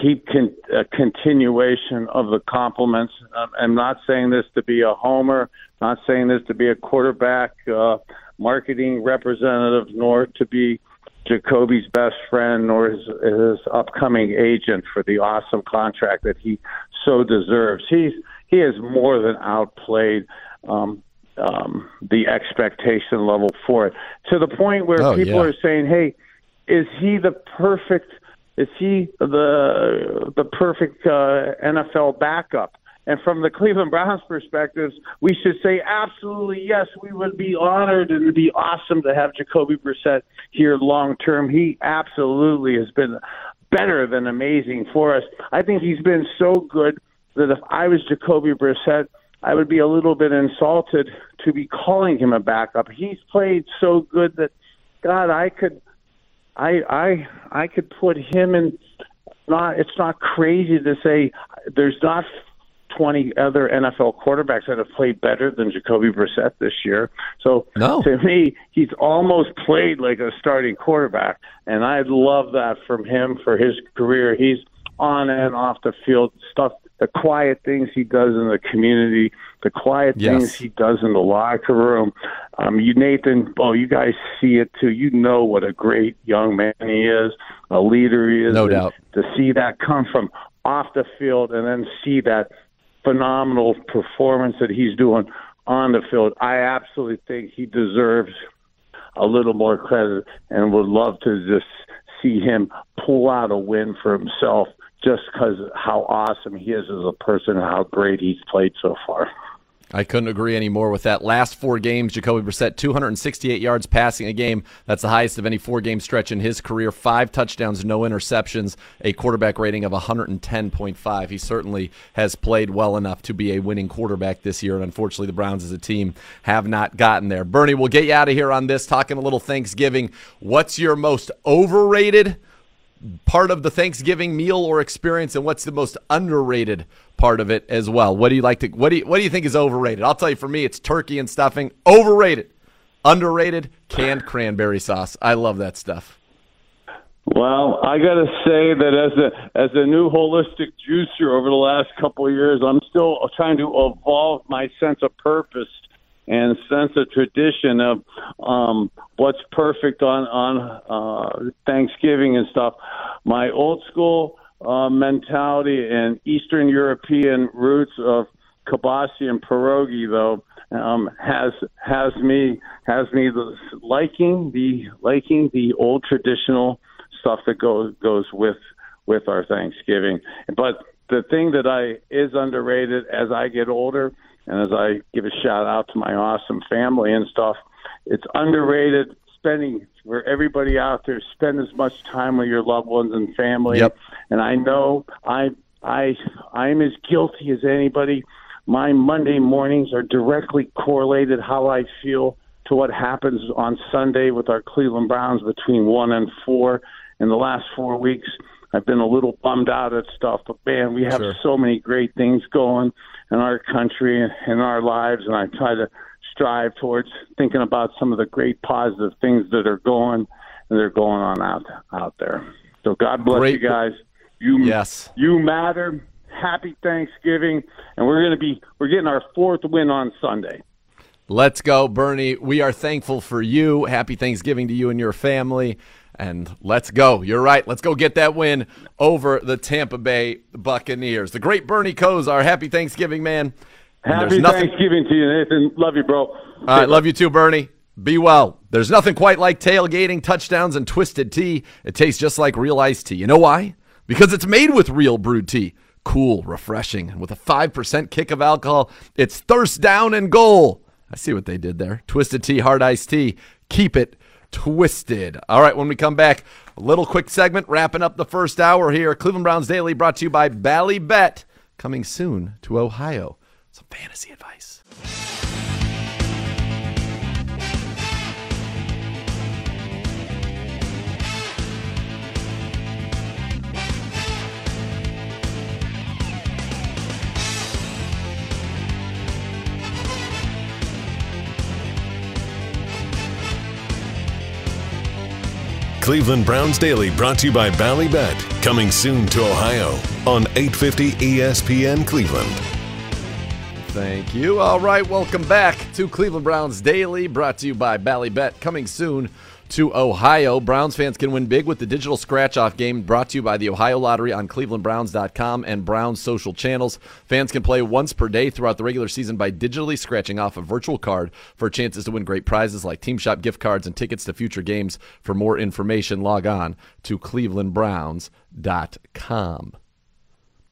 keep con- a continuation of the compliments. Um, I'm not saying this to be a homer, not saying this to be a quarterback uh, marketing representative, nor to be Jacoby's best friend, nor his, his upcoming agent for the awesome contract that he so deserves. He's he has more than outplayed um, um, the expectation level for it to the point where oh, people yeah. are saying, "Hey, is he the perfect? Is he the the perfect uh, NFL backup?" And from the Cleveland Browns perspectives, we should say absolutely yes. We would be honored and it'd be awesome to have Jacoby Brissett here long term. He absolutely has been better than amazing for us. I think he's been so good that if I was Jacoby Brissett, I would be a little bit insulted to be calling him a backup. He's played so good that God, I could I I I could put him in not it's not crazy to say there's not 20 other NFL quarterbacks that have played better than Jacoby Brissett this year. So no. to me, he's almost played like a starting quarterback, and I love that from him for his career. He's on and off the field stuff. The quiet things he does in the community, the quiet Yes. things he does in the locker room. Um, you, Nathan, oh, you guys see it too. You know what a great young man he is, a leader he is. No doubt. To see that come from off the field and then see that phenomenal performance that he's doing on the field, I absolutely think he deserves a little more credit and would love to just see him pull out a win for himself just because how awesome he is as a person and how great he's played so far. I couldn't agree anymore with that. Last four games, Jacoby Brissett, 268 yards passing a game. That's the highest of any four game stretch in his career. Five touchdowns, no interceptions, a quarterback rating of 110.5. He certainly has played well enough to be a winning quarterback this year, and unfortunately, the Browns as a team have not gotten there. Bernie, we'll get you out of here on this, talking a little Thanksgiving. What's your most overrated part of the Thanksgiving meal or experience, and what's the most underrated part of it as well? What do you like to? What do you What do you think is overrated? I'll tell you. For me, it's turkey and stuffing. Overrated, underrated, canned cranberry sauce. I love that stuff. Well, I got to say that as a as a new holistic juicer over the last couple of years, I'm still trying to evolve my sense of purpose and sense of tradition of um, what's perfect on on uh, Thanksgiving and stuff. My old school uh, mentality and Eastern European roots of kibasi and pierogi, though, um, has has me has me liking the liking the old traditional stuff that goes goes with with our Thanksgiving. But the thing that I is underrated as I get older and as I give a shout out to my awesome family and stuff, it's underrated spending where everybody out there spend as much time with your loved ones and family. Yep. And I know I I I'm as guilty as anybody. My Monday mornings are directly correlated how I feel to what happens on Sunday with our Cleveland Browns between one and four. In the last four weeks, I've been a little bummed out at stuff, but man, we have Sure. so many great things going in our country and in our lives, and I try to strive towards thinking about some of the great positive things that are going and they're going on out out there. So God bless Great- you guys. You Yes. you matter. Happy Thanksgiving, and we're going to be we're getting our fourth win on Sunday. Let's go, Bernie. We are thankful for you. Happy Thanksgiving to you and your family. And let's go. You're right. Let's go get that win over the Tampa Bay Buccaneers. The great Bernie Kosar. Happy Thanksgiving, man. Happy nothing- Thanksgiving to you, Nathan. Love you, bro. All right, love you too, Bernie. Be well. There's nothing quite like tailgating, touchdowns, and twisted tea. It tastes just like real iced tea. You know why? Because it's made with real brewed tea. Cool, refreshing, and with a 5% kick of alcohol, it's thirst down and goal. I see what they did there. Twisted tea, hard iced tea. Keep it twisted. All right, when we come back, a little quick segment wrapping up the first hour here. Cleveland Browns Daily brought to you by Bally Bet, coming soon to Ohio. Some fantasy advice. Cleveland Browns Daily brought to you by Ballybet, coming soon to Ohio on 850 ESPN Cleveland. Thank you. All right, welcome back to Cleveland Browns Daily, brought to you by Ballybet, coming soon to Ohio. Browns fans can win big with the digital scratch off game brought to you by the Ohio Lottery on clevelandbrowns.com and Browns social channels. Fans can play once per day throughout the regular season by digitally scratching off a virtual card for chances to win great prizes like Team Shop gift cards and tickets to future games. For more information, log on to clevelandbrowns.com.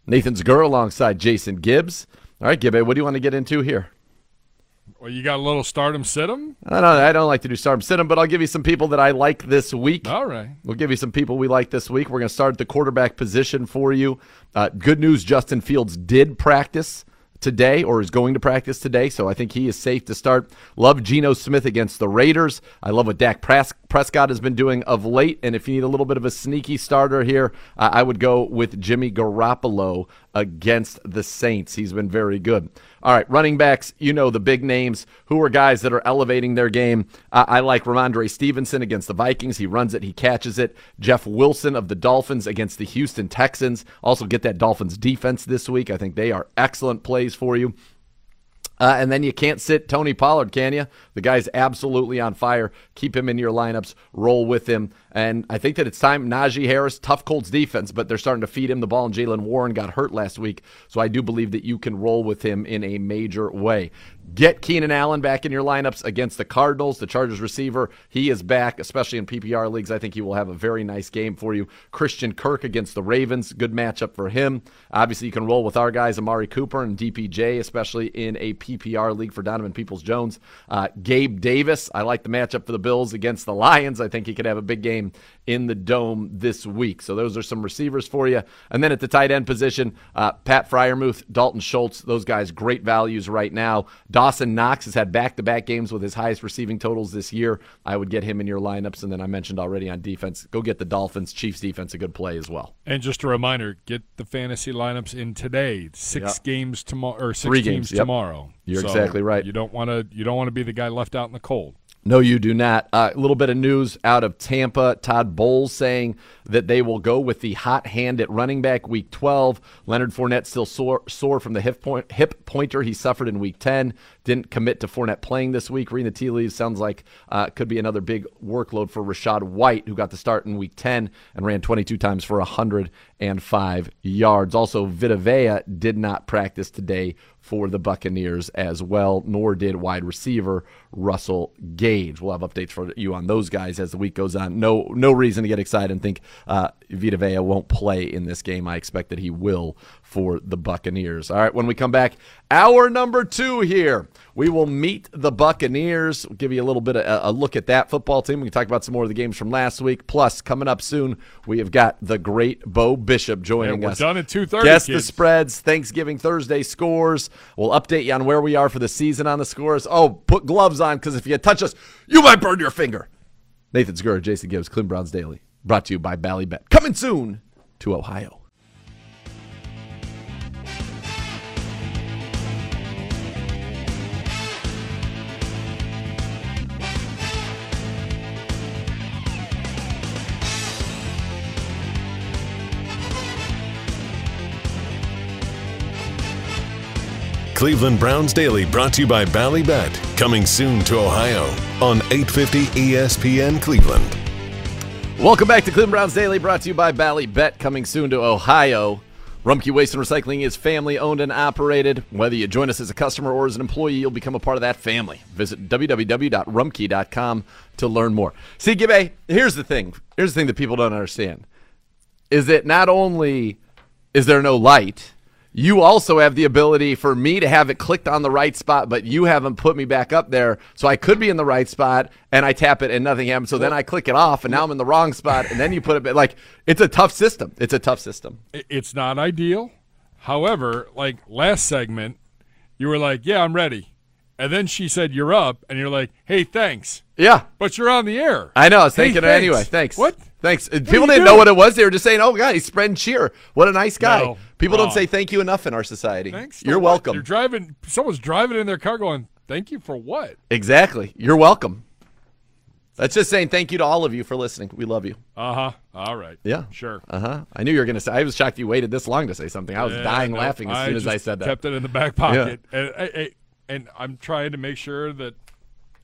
Nathan Zegura alongside Jason Gibbs. All right, Gibby, what do you want to get into here? Well, you got a little stardom sit 'em? I don't, I don't like to do start 'em, sit 'em, but I'll give you some people that I like this week. All right. We'll give you some people we like this week. We're going to start at the quarterback position for you. Uh, good news Justin Fields did practice today or is going to practice today, so I think he is safe to start. Love Geno Smith against the Raiders. I love what Dak Pres- Prescott has been doing of late, and if you need a little bit of a sneaky starter here, uh, I would go with Jimmy Garoppolo against the Saints. He's been very good. All right, running backs, you know the big names. Who are guys that are elevating their game? I like Rhamondre Stevenson against the Vikings. He runs it, he catches it. Jeff Wilson of the Dolphins against the Houston Texans. Also, get that Dolphins defense this week. I think they are excellent plays for you. Uh, and then you can't sit Tony Pollard, can you? The guy's absolutely on fire. Keep him in your lineups, roll with him. And I think that it's time. Najee Harris, tough Colts defense, but they're starting to feed him the ball. And Jaylen Warren got hurt last week. So I do believe that you can roll with him in a major way. Get Keenan Allen back in your lineups against the Cardinals, the Chargers receiver. He is back, especially in PPR leagues. I think he will have a very nice game for you. Christian Kirk against the Ravens, good matchup for him. Obviously, you can roll with our guys, Amari Cooper and DPJ, especially in a PPR league for Donovan Peoples Jones. Uh, Gabe Davis, I like the matchup for the Bills against the Lions. I think he could have a big game in the dome this week. So those are some receivers for you. And then at the tight end position, uh, Pat Freiermuth, Dalton Schultz, those guys great values right now. Dawson Knox has had back to back games with his highest receiving totals this year. I would get him in your lineups. And then I mentioned already on defense, go get the Dolphins. Chiefs defense, a good play as well. And just a reminder get the fantasy lineups in today. Six Yep. games tomorrow, or six Three games, games, yep. tomorrow. You're So exactly right. You don't want to. You don't want to be the guy left out in the cold. No, you do not. Uh, A little bit of news out of Tampa. Todd Bowles saying that they will go with the hot hand at running back week 12. Leonard Fournette still sore, sore from the hip, point, hip pointer he suffered in week 10. Didn't commit to Fournette playing this week. Reading the tea leaves sounds like uh, could be another big workload for Rachaad White, who got the start in week 10 and ran 22 times for 105 yards. Also, Vita Vea did not practice today for the Buccaneers as well, nor did wide receiver Russell Gage. We'll have updates for you on those guys as the week goes on. No, no reason to get excited and think uh, won't play in this game. I expect that he will for the Buccaneers. All right, when we come back, hour number two here, we will meet the Buccaneers. We'll give you a little bit of a, a look at that football team. We can talk about some more of the games from last week. Plus, coming up soon, we have got the great Bo Bishop joining Yeah, we're us. done at 2:30, Guess the spreads, Thanksgiving Thursday scores. We'll update you on where we are for the season on the scores. Oh, put gloves on because if you touch us, you might burn your finger. Nathan Zegura, Jason Gibbs, Clean Browns Daily, brought to you by Ballybet. Coming soon to Ohio. Cleveland Browns Daily brought to you by Ballybet. Coming soon to Ohio on 850 ESPN Cleveland. Welcome back to Cleveland Browns Daily, brought to you by Ballybet, coming soon to Ohio. Rumpke Waste and Recycling is family owned and operated. Whether you join us as a customer or as an employee, you'll become a part of that family. Visit www.rumpke.com to learn more. See, Gibby, here's the thing. Here's the thing that people don't understand is that not only is there no light, you also have the ability for me to have it clicked on the right spot, but you haven't put me back up there. So I could be in the right spot and I tap it and nothing happens. So then I click it off and now I'm in the wrong spot and then you put it back. Like, it's a tough system. It's a tough system. It's not ideal. However, like last segment, you were like, "Yeah, I'm ready," and then she said, "You're up," and you're like, "Hey, thanks." Yeah. But you're on the air. I know. I was thinking it anyway. Thanks. What? Thanks. Uh, are People didn't know what it was. They were just saying, "Oh, God, he's spreading cheer. What a nice guy." No. People Wrong. don't say thank you enough in our society. Thanks. You're what? welcome. You're driving. Someone's driving in their car, going, "Thank you for what?" Exactly. You're welcome. That's just saying thank you to all of you for listening. We love you. Uh huh. All right. Yeah. Sure. Uh huh. I knew you were going to say. I was shocked you waited this long to say something. I was Yeah, dying no, laughing as soon as I said that. Kept it in the back pocket, and, I- I- and I'm trying to make sure that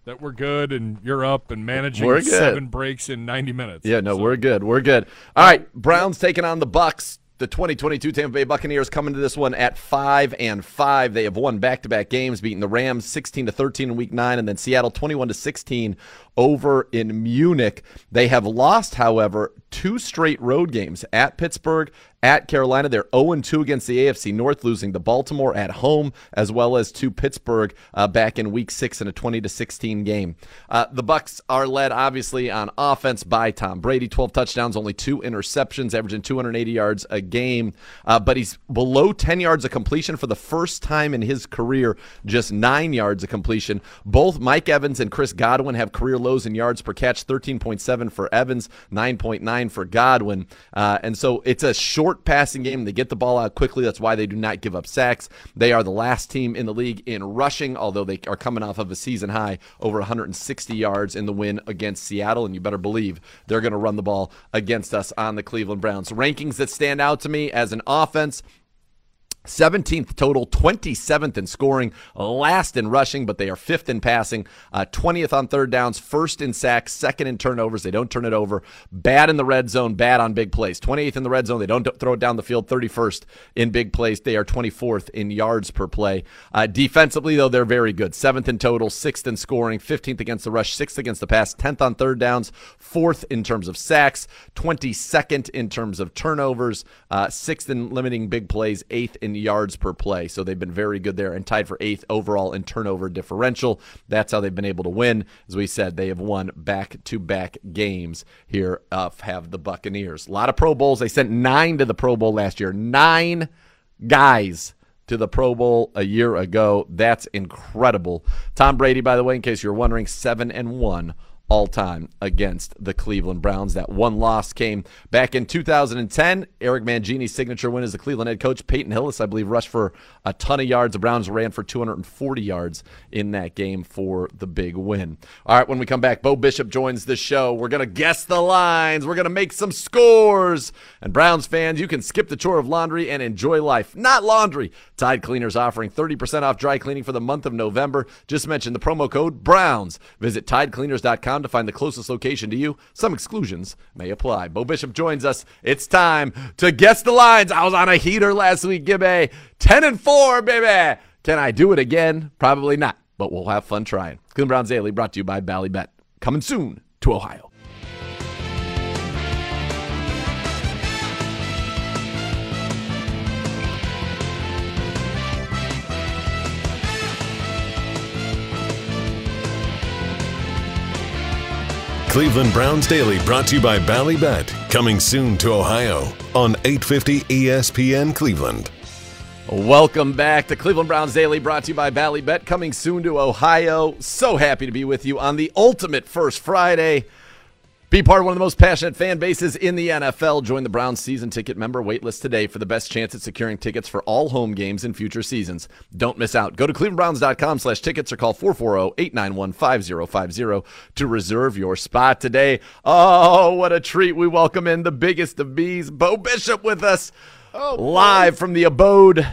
that we're good and you're up and managing seven breaks in 90 minutes. Yeah, no, we're good. We're good. All right, Browns taking on the Bucs. The 2022 Tampa Bay Buccaneers coming to this one at five and five. They have won back-to-back games, beating the Rams 16 to 13 in Week Nine, and then Seattle 21 to 16 over in Munich. They have lost, however, two straight road games at Pittsburgh, at Carolina. They're 0 2 against the AFC North, losing to Baltimore at home as well as to Pittsburgh uh, back in Week Six in a 20 to 16 game. Uh, the Bucs are led obviously on offense by Tom Brady, 12 touchdowns, only two interceptions, averaging 280 yards a game. Uh, but he's below 10 yards of completion for the first time in his career, just nine yards of completion. Both Mike Evans and Chris Godwin have career lows in yards per catch, 13.7 for Evans, 9.9 for Godwin, uh, and so it's a short short passing game. They get the ball out quickly. That's why they do not give up sacks. They are the last team in the league in rushing, although they are coming off of a season high over 160 yards in the win against Seattle. And you better believe they're going to run the ball against us on the Cleveland Browns. Rankings that stand out to me as an offense. 17th total, 27th in scoring, last in rushing, but they are fifth in passing, uh, 20th on third downs, first in sacks, second in turnovers. They don't turn it over. Bad in the red zone, bad on big plays. 28th in the red zone. They don't throw it down the field. 31st in big plays. They are 24th in yards per play. Uh, defensively, though, they're very good. Seventh in total, sixth in scoring, 15th against the rush, sixth against the pass, 10th on third downs, fourth in terms of sacks, 22nd in terms of turnovers, uh, sixth in limiting big plays, eighth in yards per play. So they've been very good there and tied for eighth overall in turnover differential. That's how they've been able to win. As we said, they have won back to back games here, uh, have the Buccaneers. A lot of Pro Bowls. They sent nine to the Pro Bowl last year. Nine guys to the Pro Bowl a year ago. That's incredible. Tom Brady, by the way, in case you're wondering, seven and one all time against the Cleveland Browns. That one loss came back in 2010. Eric Mangini's signature win as the Cleveland head coach. Peyton Hillis, I believe, rushed for a ton of yards. The Browns ran for 240 yards in that game for the big win. All right, when we come back, Bo Bishop joins the show. We're going to guess the lines, we're going to make some scores. And Browns fans, you can skip the chore of laundry and enjoy life. Not laundry. Tide Cleaners offering 30% off dry cleaning for the month of November. Just mention the promo code BROWNS. Visit TideCleaners.com to find the closest location to you. Some exclusions may apply. Bo Bishop joins us. It's time to guess the lines. I was on a heater last week, Gibby. 10 and 4, baby. Can I do it again? Probably not, but we'll have fun trying. Cleveland Browns Daily brought to you by Ballybet. Coming soon to Ohio. Cleveland Browns Daily brought to you by Ballybet. Coming soon to Ohio on 850 ESPN Cleveland. Welcome back to Cleveland Browns Daily, brought to you by Ballybet. Coming soon to Ohio. So happy to be with you on the ultimate first Friday. Be part of one of the most passionate fan bases in the NFL. Join the Browns season ticket member waitlist today for the best chance at securing tickets for all home games in future seasons. Don't miss out. Go to clevelandbrowns.com slash tickets or call 440-891-5050 to reserve your spot today. Oh, what a treat. We welcome in the biggest of bees, Bo Bishop with us Oh, live from the abode,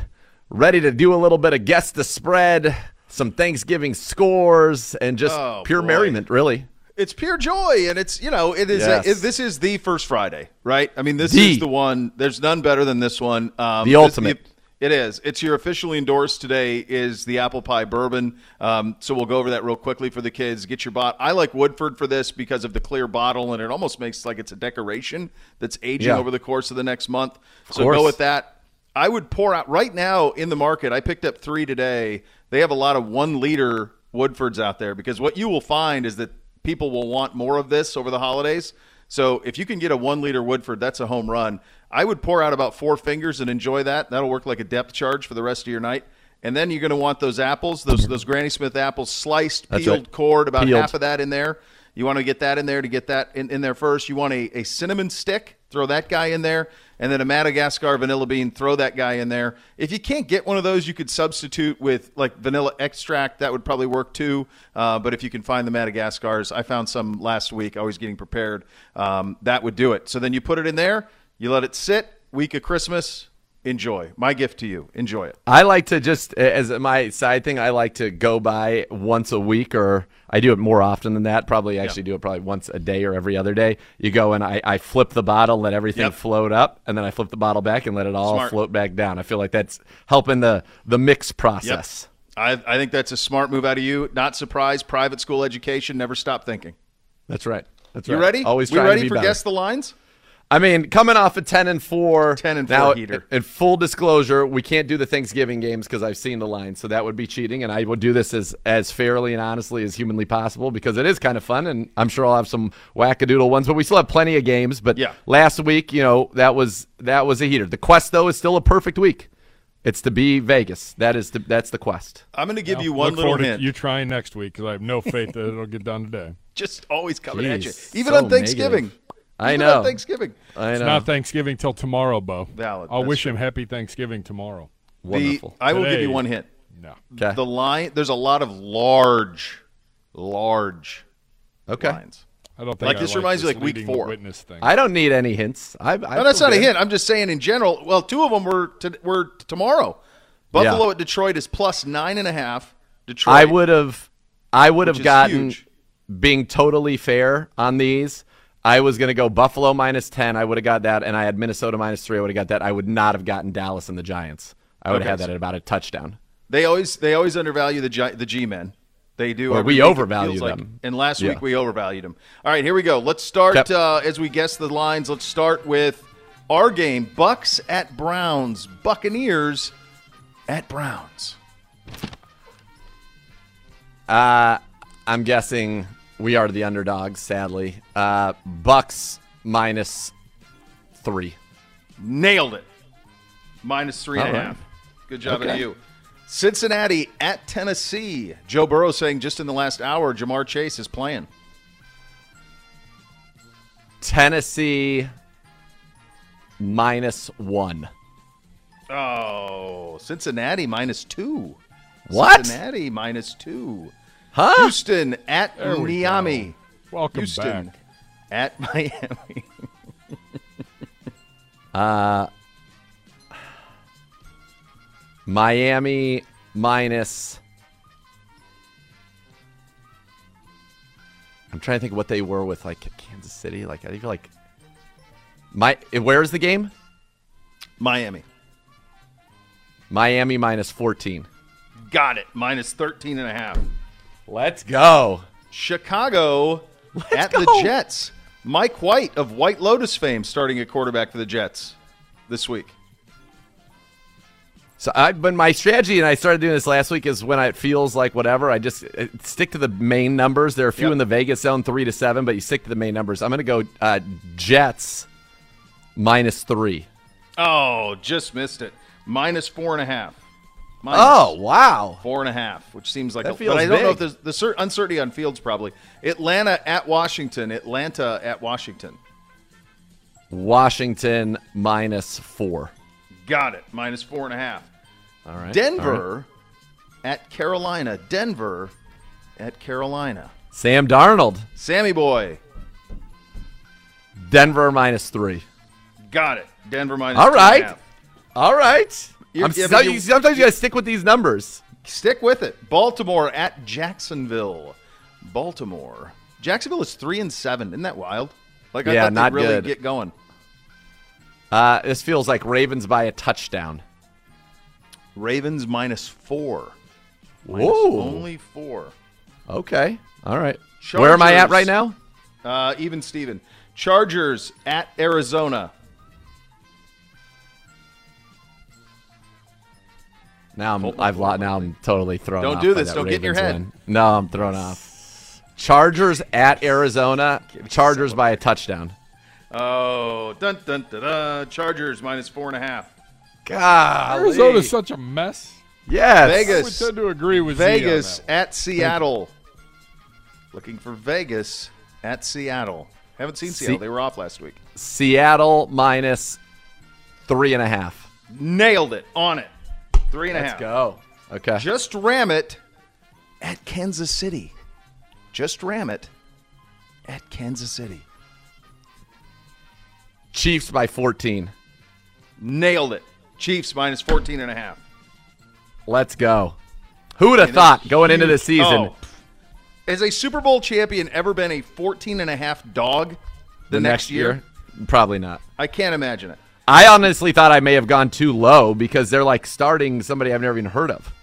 ready to do a little bit of guess the spread, some Thanksgiving scores, and just Oh, pure boy. merriment, really. It's pure joy, and it's you know it is. Yes. A, it, this is the first Friday, right? I mean, this The. is the one. There's none better than this one. Um, The this- ultimate. it is. It's your officially endorsed today. Is the apple pie bourbon? Um, so we'll go over that real quickly for the kids. Get your bot. I like Woodford for this because of the clear bottle, and it almost makes like it's a decoration that's aging Yeah. over the course of the next month. Of so course. go with that. I would pour out right now in the market. I picked up three today. They have a lot of one liter Woodfords out there because what you will find is that people will want more of this over the holidays. So if you can get a one liter Woodford, that's a home run. I would pour out about four fingers and enjoy that. That'll work like a depth charge for the rest of your night. And then you're going to want those apples, those those Granny Smith apples, sliced, That's peeled right. cored, about Peeled. half of that in there. You want to get that in there to get that in, in there first. You want a, a cinnamon stick, throw that guy in there, and then a Madagascar vanilla bean, throw that guy in there. If you can't get one of those, you could substitute with like vanilla extract. That would probably work too. Uh, but if you can find the Madagascars, I found some last week. I was getting prepared. Um, that would do it. So then you put it in there, you let it sit. Week of Christmas, enjoy. My gift to you, enjoy it. I like to just as my side thing. I like to go by once a week, or I do it more often than that. Probably actually do it probably once a day or every other day. You go and I, I flip the bottle, let everything Yep. float up, and then I flip the bottle back and let it all Smart. float back down. I feel like that's helping the the mix process. I, I think that's a smart move out of you. Not surprised. Private school education. Never stop thinking. That's right. That's you right. ready? Always we ready for better. guess the lines? I mean, coming off a ten and four, ten and now, four heater. In full disclosure, we can't do the Thanksgiving games because I've seen the line, so that would be cheating, and I would do this as as fairly and honestly as humanly possible because it is kind of fun, and I'm sure I'll have some wackadoodle ones, but we still have plenty of games. But Yeah. last week, you know, that was that was a heater. The quest though is still a perfect week. It's to be Vegas. That is the that's the quest. I'm going to give Well, you one look little forward to hint. you trying next week because I have no faith that it'll get done today. <laughs> Just always coming at you. Even so on Thanksgiving. negative. I Even know. Thanksgiving. I It's know. not Thanksgiving till tomorrow, Bo. Valid. I'll That's wish true. him happy Thanksgiving tomorrow. The, I will give you one hint. No. Okay. The line. There's a lot of large, large Okay. lines. I don't think Like I this reminds you this like week four. Witness thing. I don't need any hints. I, I No, that's feel not a hint. I'm just saying in general. Well, two of them were to, were tomorrow. Buffalo Yeah. at Detroit is plus nine and a half. Detroit. I would have, I would have gotten, huge. being totally fair on these. I was going to go Buffalo minus ten. I would have got that, and I had Minnesota minus three. I would have got that. I would not have gotten Dallas and the Giants. I would Okay, have had that at about a touchdown. They always they always undervalue the Gi- the G men. They do. Or we overvalue feels like. them. And last Yeah. week we overvalued them. All right, here we go. Let's start uh, as we guess the lines. Let's start with our game: Bucs at Browns, Buccaneers at Browns. Uh, I'm guessing we are the underdogs. Sadly, uh, Bucks minus three. Nailed it. Minus three and a half. Good job Okay. you. Cincinnati at Tennessee. Joe Burrow saying just in the last hour, Ja'Marr Chase is playing. Tennessee minus one. Oh, Cincinnati minus two. What? Cincinnati minus two. Huh? Houston at There we Miami. go. Welcome Houston back. at <laughs> Miami. Uh, Miami minus. I'm trying to think what they were with like Kansas City. Like I feel like my where is the game? Miami. Miami minus 14. Got it. Minus 13 and a half. Let's go. Chicago at the. Jets. Mike White of White Lotus fame starting at quarterback for the Jets this week. So I, but my strategy, and I started doing this last week, is when it feels like whatever, I just uh, stick to the main numbers. There are a few Yep. in the Vegas zone, three to seven, but you stick to the main numbers. I'm going to go uh, Jets minus three. Oh, just missed it. Minus four and a half. Minus Oh wow! four and a half, which seems like That a, feels but I don't know if there's the cer- uncertainty on fields probably. Atlanta at Washington. Atlanta at Washington. Washington minus four. Got it. Minus four and a half. All right. Denver at Carolina. Denver at Carolina. Sam Darnold. Sammy boy. Denver minus three. Got it. Denver minus All two and a right. All right. You're- I'm yeah, so- you- sometimes you got to stick with these numbers. Stick with it. Baltimore at Jacksonville. Baltimore. Jacksonville is three and seven. Isn't that wild? Like I Yeah, thought not really good. get going. Uh, this feels like Ravens by a touchdown. Ravens minus four. Minus Whoa. only four. Okay. All right. Where am I at right now? Uh, even Steven. Chargers at Arizona. Now I'm I've lo- now I'm totally thrown. Off. Don't off do by this. Don't get in your head. win. No, I'm thrown off. Chargers at Arizona. Chargers by a touchdown. Oh, dun dun dun dun. Chargers minus four and a half. God, Arizona's such a mess. Yes. Vegas. I would tend to agree with Z on Vegas that at Seattle. Looking for Vegas at Seattle. Haven't seen Se- Seattle. They were off last week. Seattle minus three and a half. Nailed it. On it. Three and a Let's half. go. Okay. Just ram it at Kansas City. Just ram it at Kansas City. Chiefs by 14. Nailed it. Chiefs minus 14 and a half. Let's go. Who would have thought it's going into the season? Oh. Has a Super Bowl champion ever been a 14 and a half dog the, next, year? Probably not. I can't imagine it. I honestly thought I may have gone too low because they're like starting somebody I've never even heard of.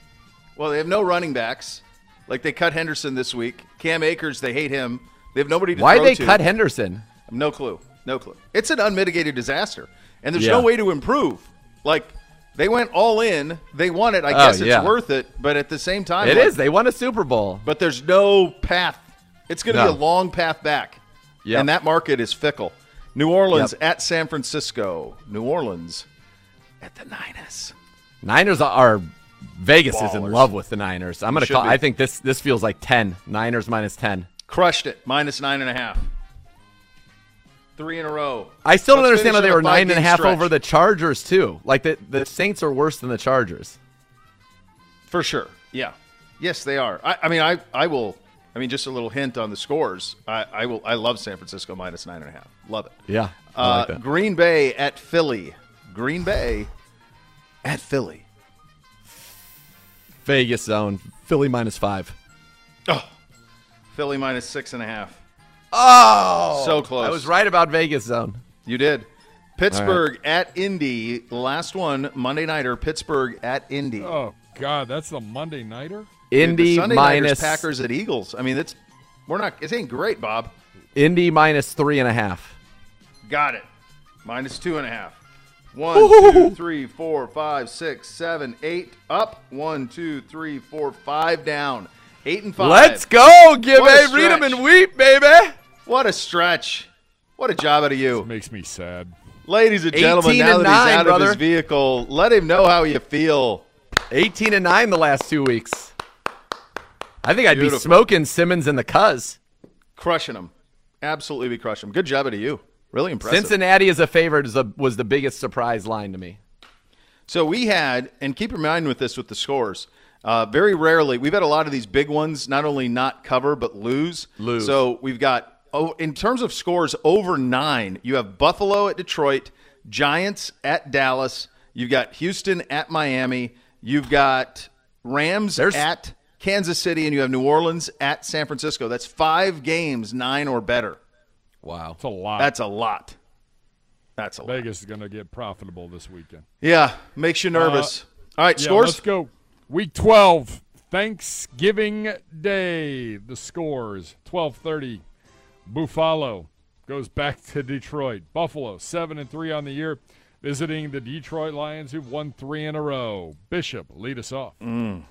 Well, they have no running backs. Like they cut Henderson this week. Cam Akers, they hate him. They have nobody to Why they to. cut Henderson? No clue. No clue. It's an unmitigated disaster, and there's Yeah. no way to improve. Like they went all in. They won it. I Oh, guess it's yeah. worth it. But at the same time, It like- is. They won a Super Bowl. But there's no path. It's going to No. be a long path back. Yep. And that market is fickle. New Orleans Yep. at San Francisco. New Orleans at the Niners. Niners are Vegas is in love with the Niners. I'm gonna call. be. I think this this feels like ten. Niners minus ten. Crushed it. Minus nine and a half. Three in a row. I still don't understand how they were nine and a half stretch. over the Chargers too. Like the the Saints are worse than the Chargers. For sure. Yeah. Yes, they are. I, I mean, I, I will. I mean, just a little hint on the scores. I, I will. I love San Francisco minus nine and a half. Love it. Yeah, I Uh, like that. Green Bay at Philly. Green Bay at Philly. Vegas zone. Philly minus five. Oh, Philly minus six and a half. Oh, so close. I was right about Vegas zone. You did. Pittsburgh at Indy. Last one, Monday nighter. Pittsburgh at Indy. Oh God, that's the Monday nighter. Dude, the Sunday nighters, minus- Packers at Eagles. I mean, it's we're not. It ain't great, Bob. Indy minus three and a half. Got it. Minus two and a half. One, two, three, four, five, six, seven, eight. Up. One, two, three, four, five. Down. Eight and five. Let's go, Gibby. What a Read 'em stretch. and weep, baby. What a stretch. What a job out of you. makes me sad. Ladies and gentlemen, now and that he's out brother. of his vehicle, let him know how you feel. 18 and 9 the last two weeks. I think I'd Beautiful. be smoking Simmons and the Cuz. Crushing them. Absolutely be crushing them. Good job out of you. Really impressive. Cincinnati as a favorite is a, was the biggest surprise line to me. So we had, and keep in mind with this with the scores. Uh, very rarely, we've had a lot of these big ones not only not cover but lose. Lose. So we've got, oh, in terms of scores over nine, you have Buffalo at Detroit, Giants at Dallas. You've got Houston at Miami. You've got Rams at Kansas City, and you have New Orleans at San Francisco. That's five games, nine or better. Wow, That's a lot. That's a lot. That's a lot. Vegas is going to get profitable this weekend. Yeah, makes you nervous. Uh, All right, yeah, scores. Let's go. Week 12, Thanksgiving Day. The scores 12:30. Buffalo goes back to Detroit. Buffalo 7 and 3 on the year, visiting the Detroit Lions who've won 3 in a row. Bishop lead us off. Mm.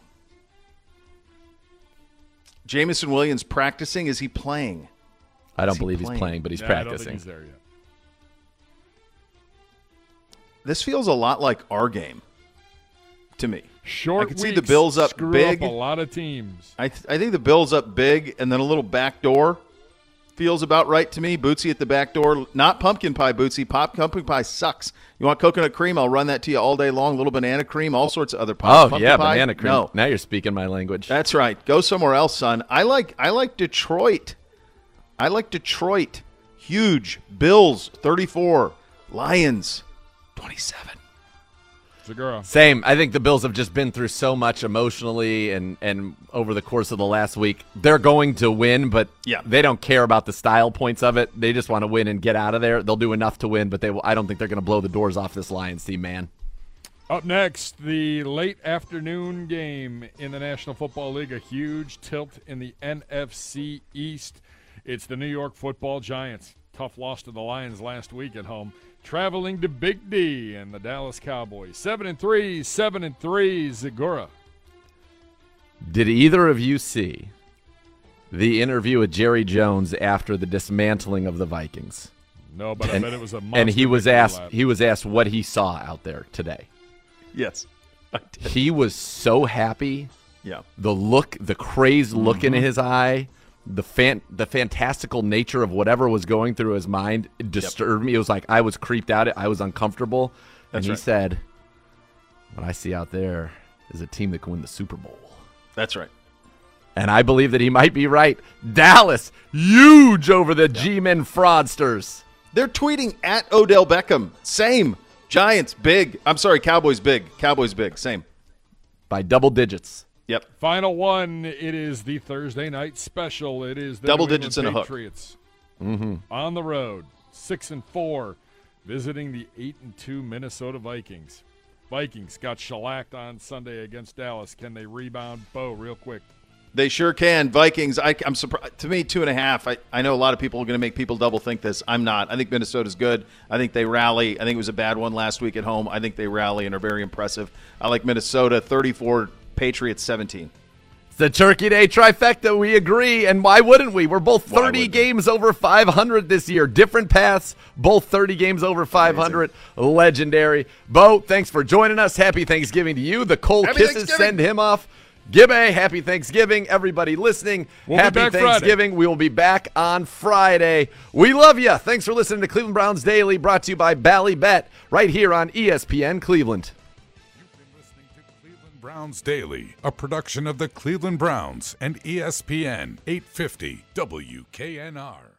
Jameson Williams practicing. Is he playing? I don't he believe playing? he's playing, but he's Nah, I don't think practicing. he's there yet. This feels a lot like our game to me. Short I can see the Bills up screw big. Up a lot of teams. I, th- I think the Bills up big and then a little back door feels about right to me. Bootsy at the back door. Not pumpkin pie, Bootsy. Pop pumpkin pie sucks. You want coconut cream? I'll run that to you all day long. Little banana cream, all sorts of other pies. Oh, Pumpkin yeah, pie? banana cream. No. Now you're speaking my language. That's right. Go somewhere else, son. I like I like Detroit. I like Detroit. Huge. Bills 34. Lions 27. Zegura. Same. I think the Bills have just been through so much emotionally and, and over the course of the last week. They're going to win, but Yeah. they don't care about the style points of it. They just want to win and get out of there. They'll do enough to win, but they will, I don't think they're going to blow the doors off this Lions team, man. Up next, the late afternoon game in the National Football League. A huge tilt in the NFC East. It's the New York Football Giants. Tough loss to the Lions last week at home. Traveling to Big D and the Dallas Cowboys. Seven and three, seven and three. Zegura. Did either of you see the interview with Jerry Jones after the dismantling of the Vikings? No, but I bet it was a and he was asked lap. he was asked what he saw out there today. Yes. He was so happy. Yeah. The look, the crazed look in Mhm. his eye, the fan, the fantastical nature of whatever was going through his mind it disturbed me. It was like I was creeped out. It I was uncomfortable. That's and he right. said, "What I see out there is a team that can win the Super Bowl." That's right. And I believe that he might be right. Dallas, huge over the G-men fraudsters. They're tweeting at Odell Beckham. Same. Giants big. I'm sorry, Cowboys big. Cowboys big. Same. By double digits. Yep. Final one. It is the Thursday night special. It is the Double New digits England and a hook. Patriots Mm-hmm. on the road, six and four, visiting the eight and two Minnesota Vikings. Vikings got shellacked on Sunday against Dallas. Can they rebound? Bo, real quick. They sure can. Vikings. I, I'm surprised. To me, two and a half. I, I know a lot of people are going to make people double think this. I'm not. I think Minnesota's good. I think they rally. I think it was a bad one last week at home. I think they rally and are very impressive. I like Minnesota 34, Patriots 17. It's the Turkey Day trifecta. We agree. And why wouldn't we? We're both 30 games over 500 this year. Different paths, both 30 games over 500. Amazing. Legendary. Bo, thanks for joining us. Happy Thanksgiving to you. The cold Happy kisses send him off. Gibby, happy Thanksgiving. Everybody listening, we'll happy Thanksgiving. Friday. We will be back on Friday. We love you. Thanks for listening to Cleveland Browns Daily, brought to you by Bally Bet, right here on ESPN Cleveland. Browns Daily, a production of the Cleveland Browns and ESPN 850 WKNR.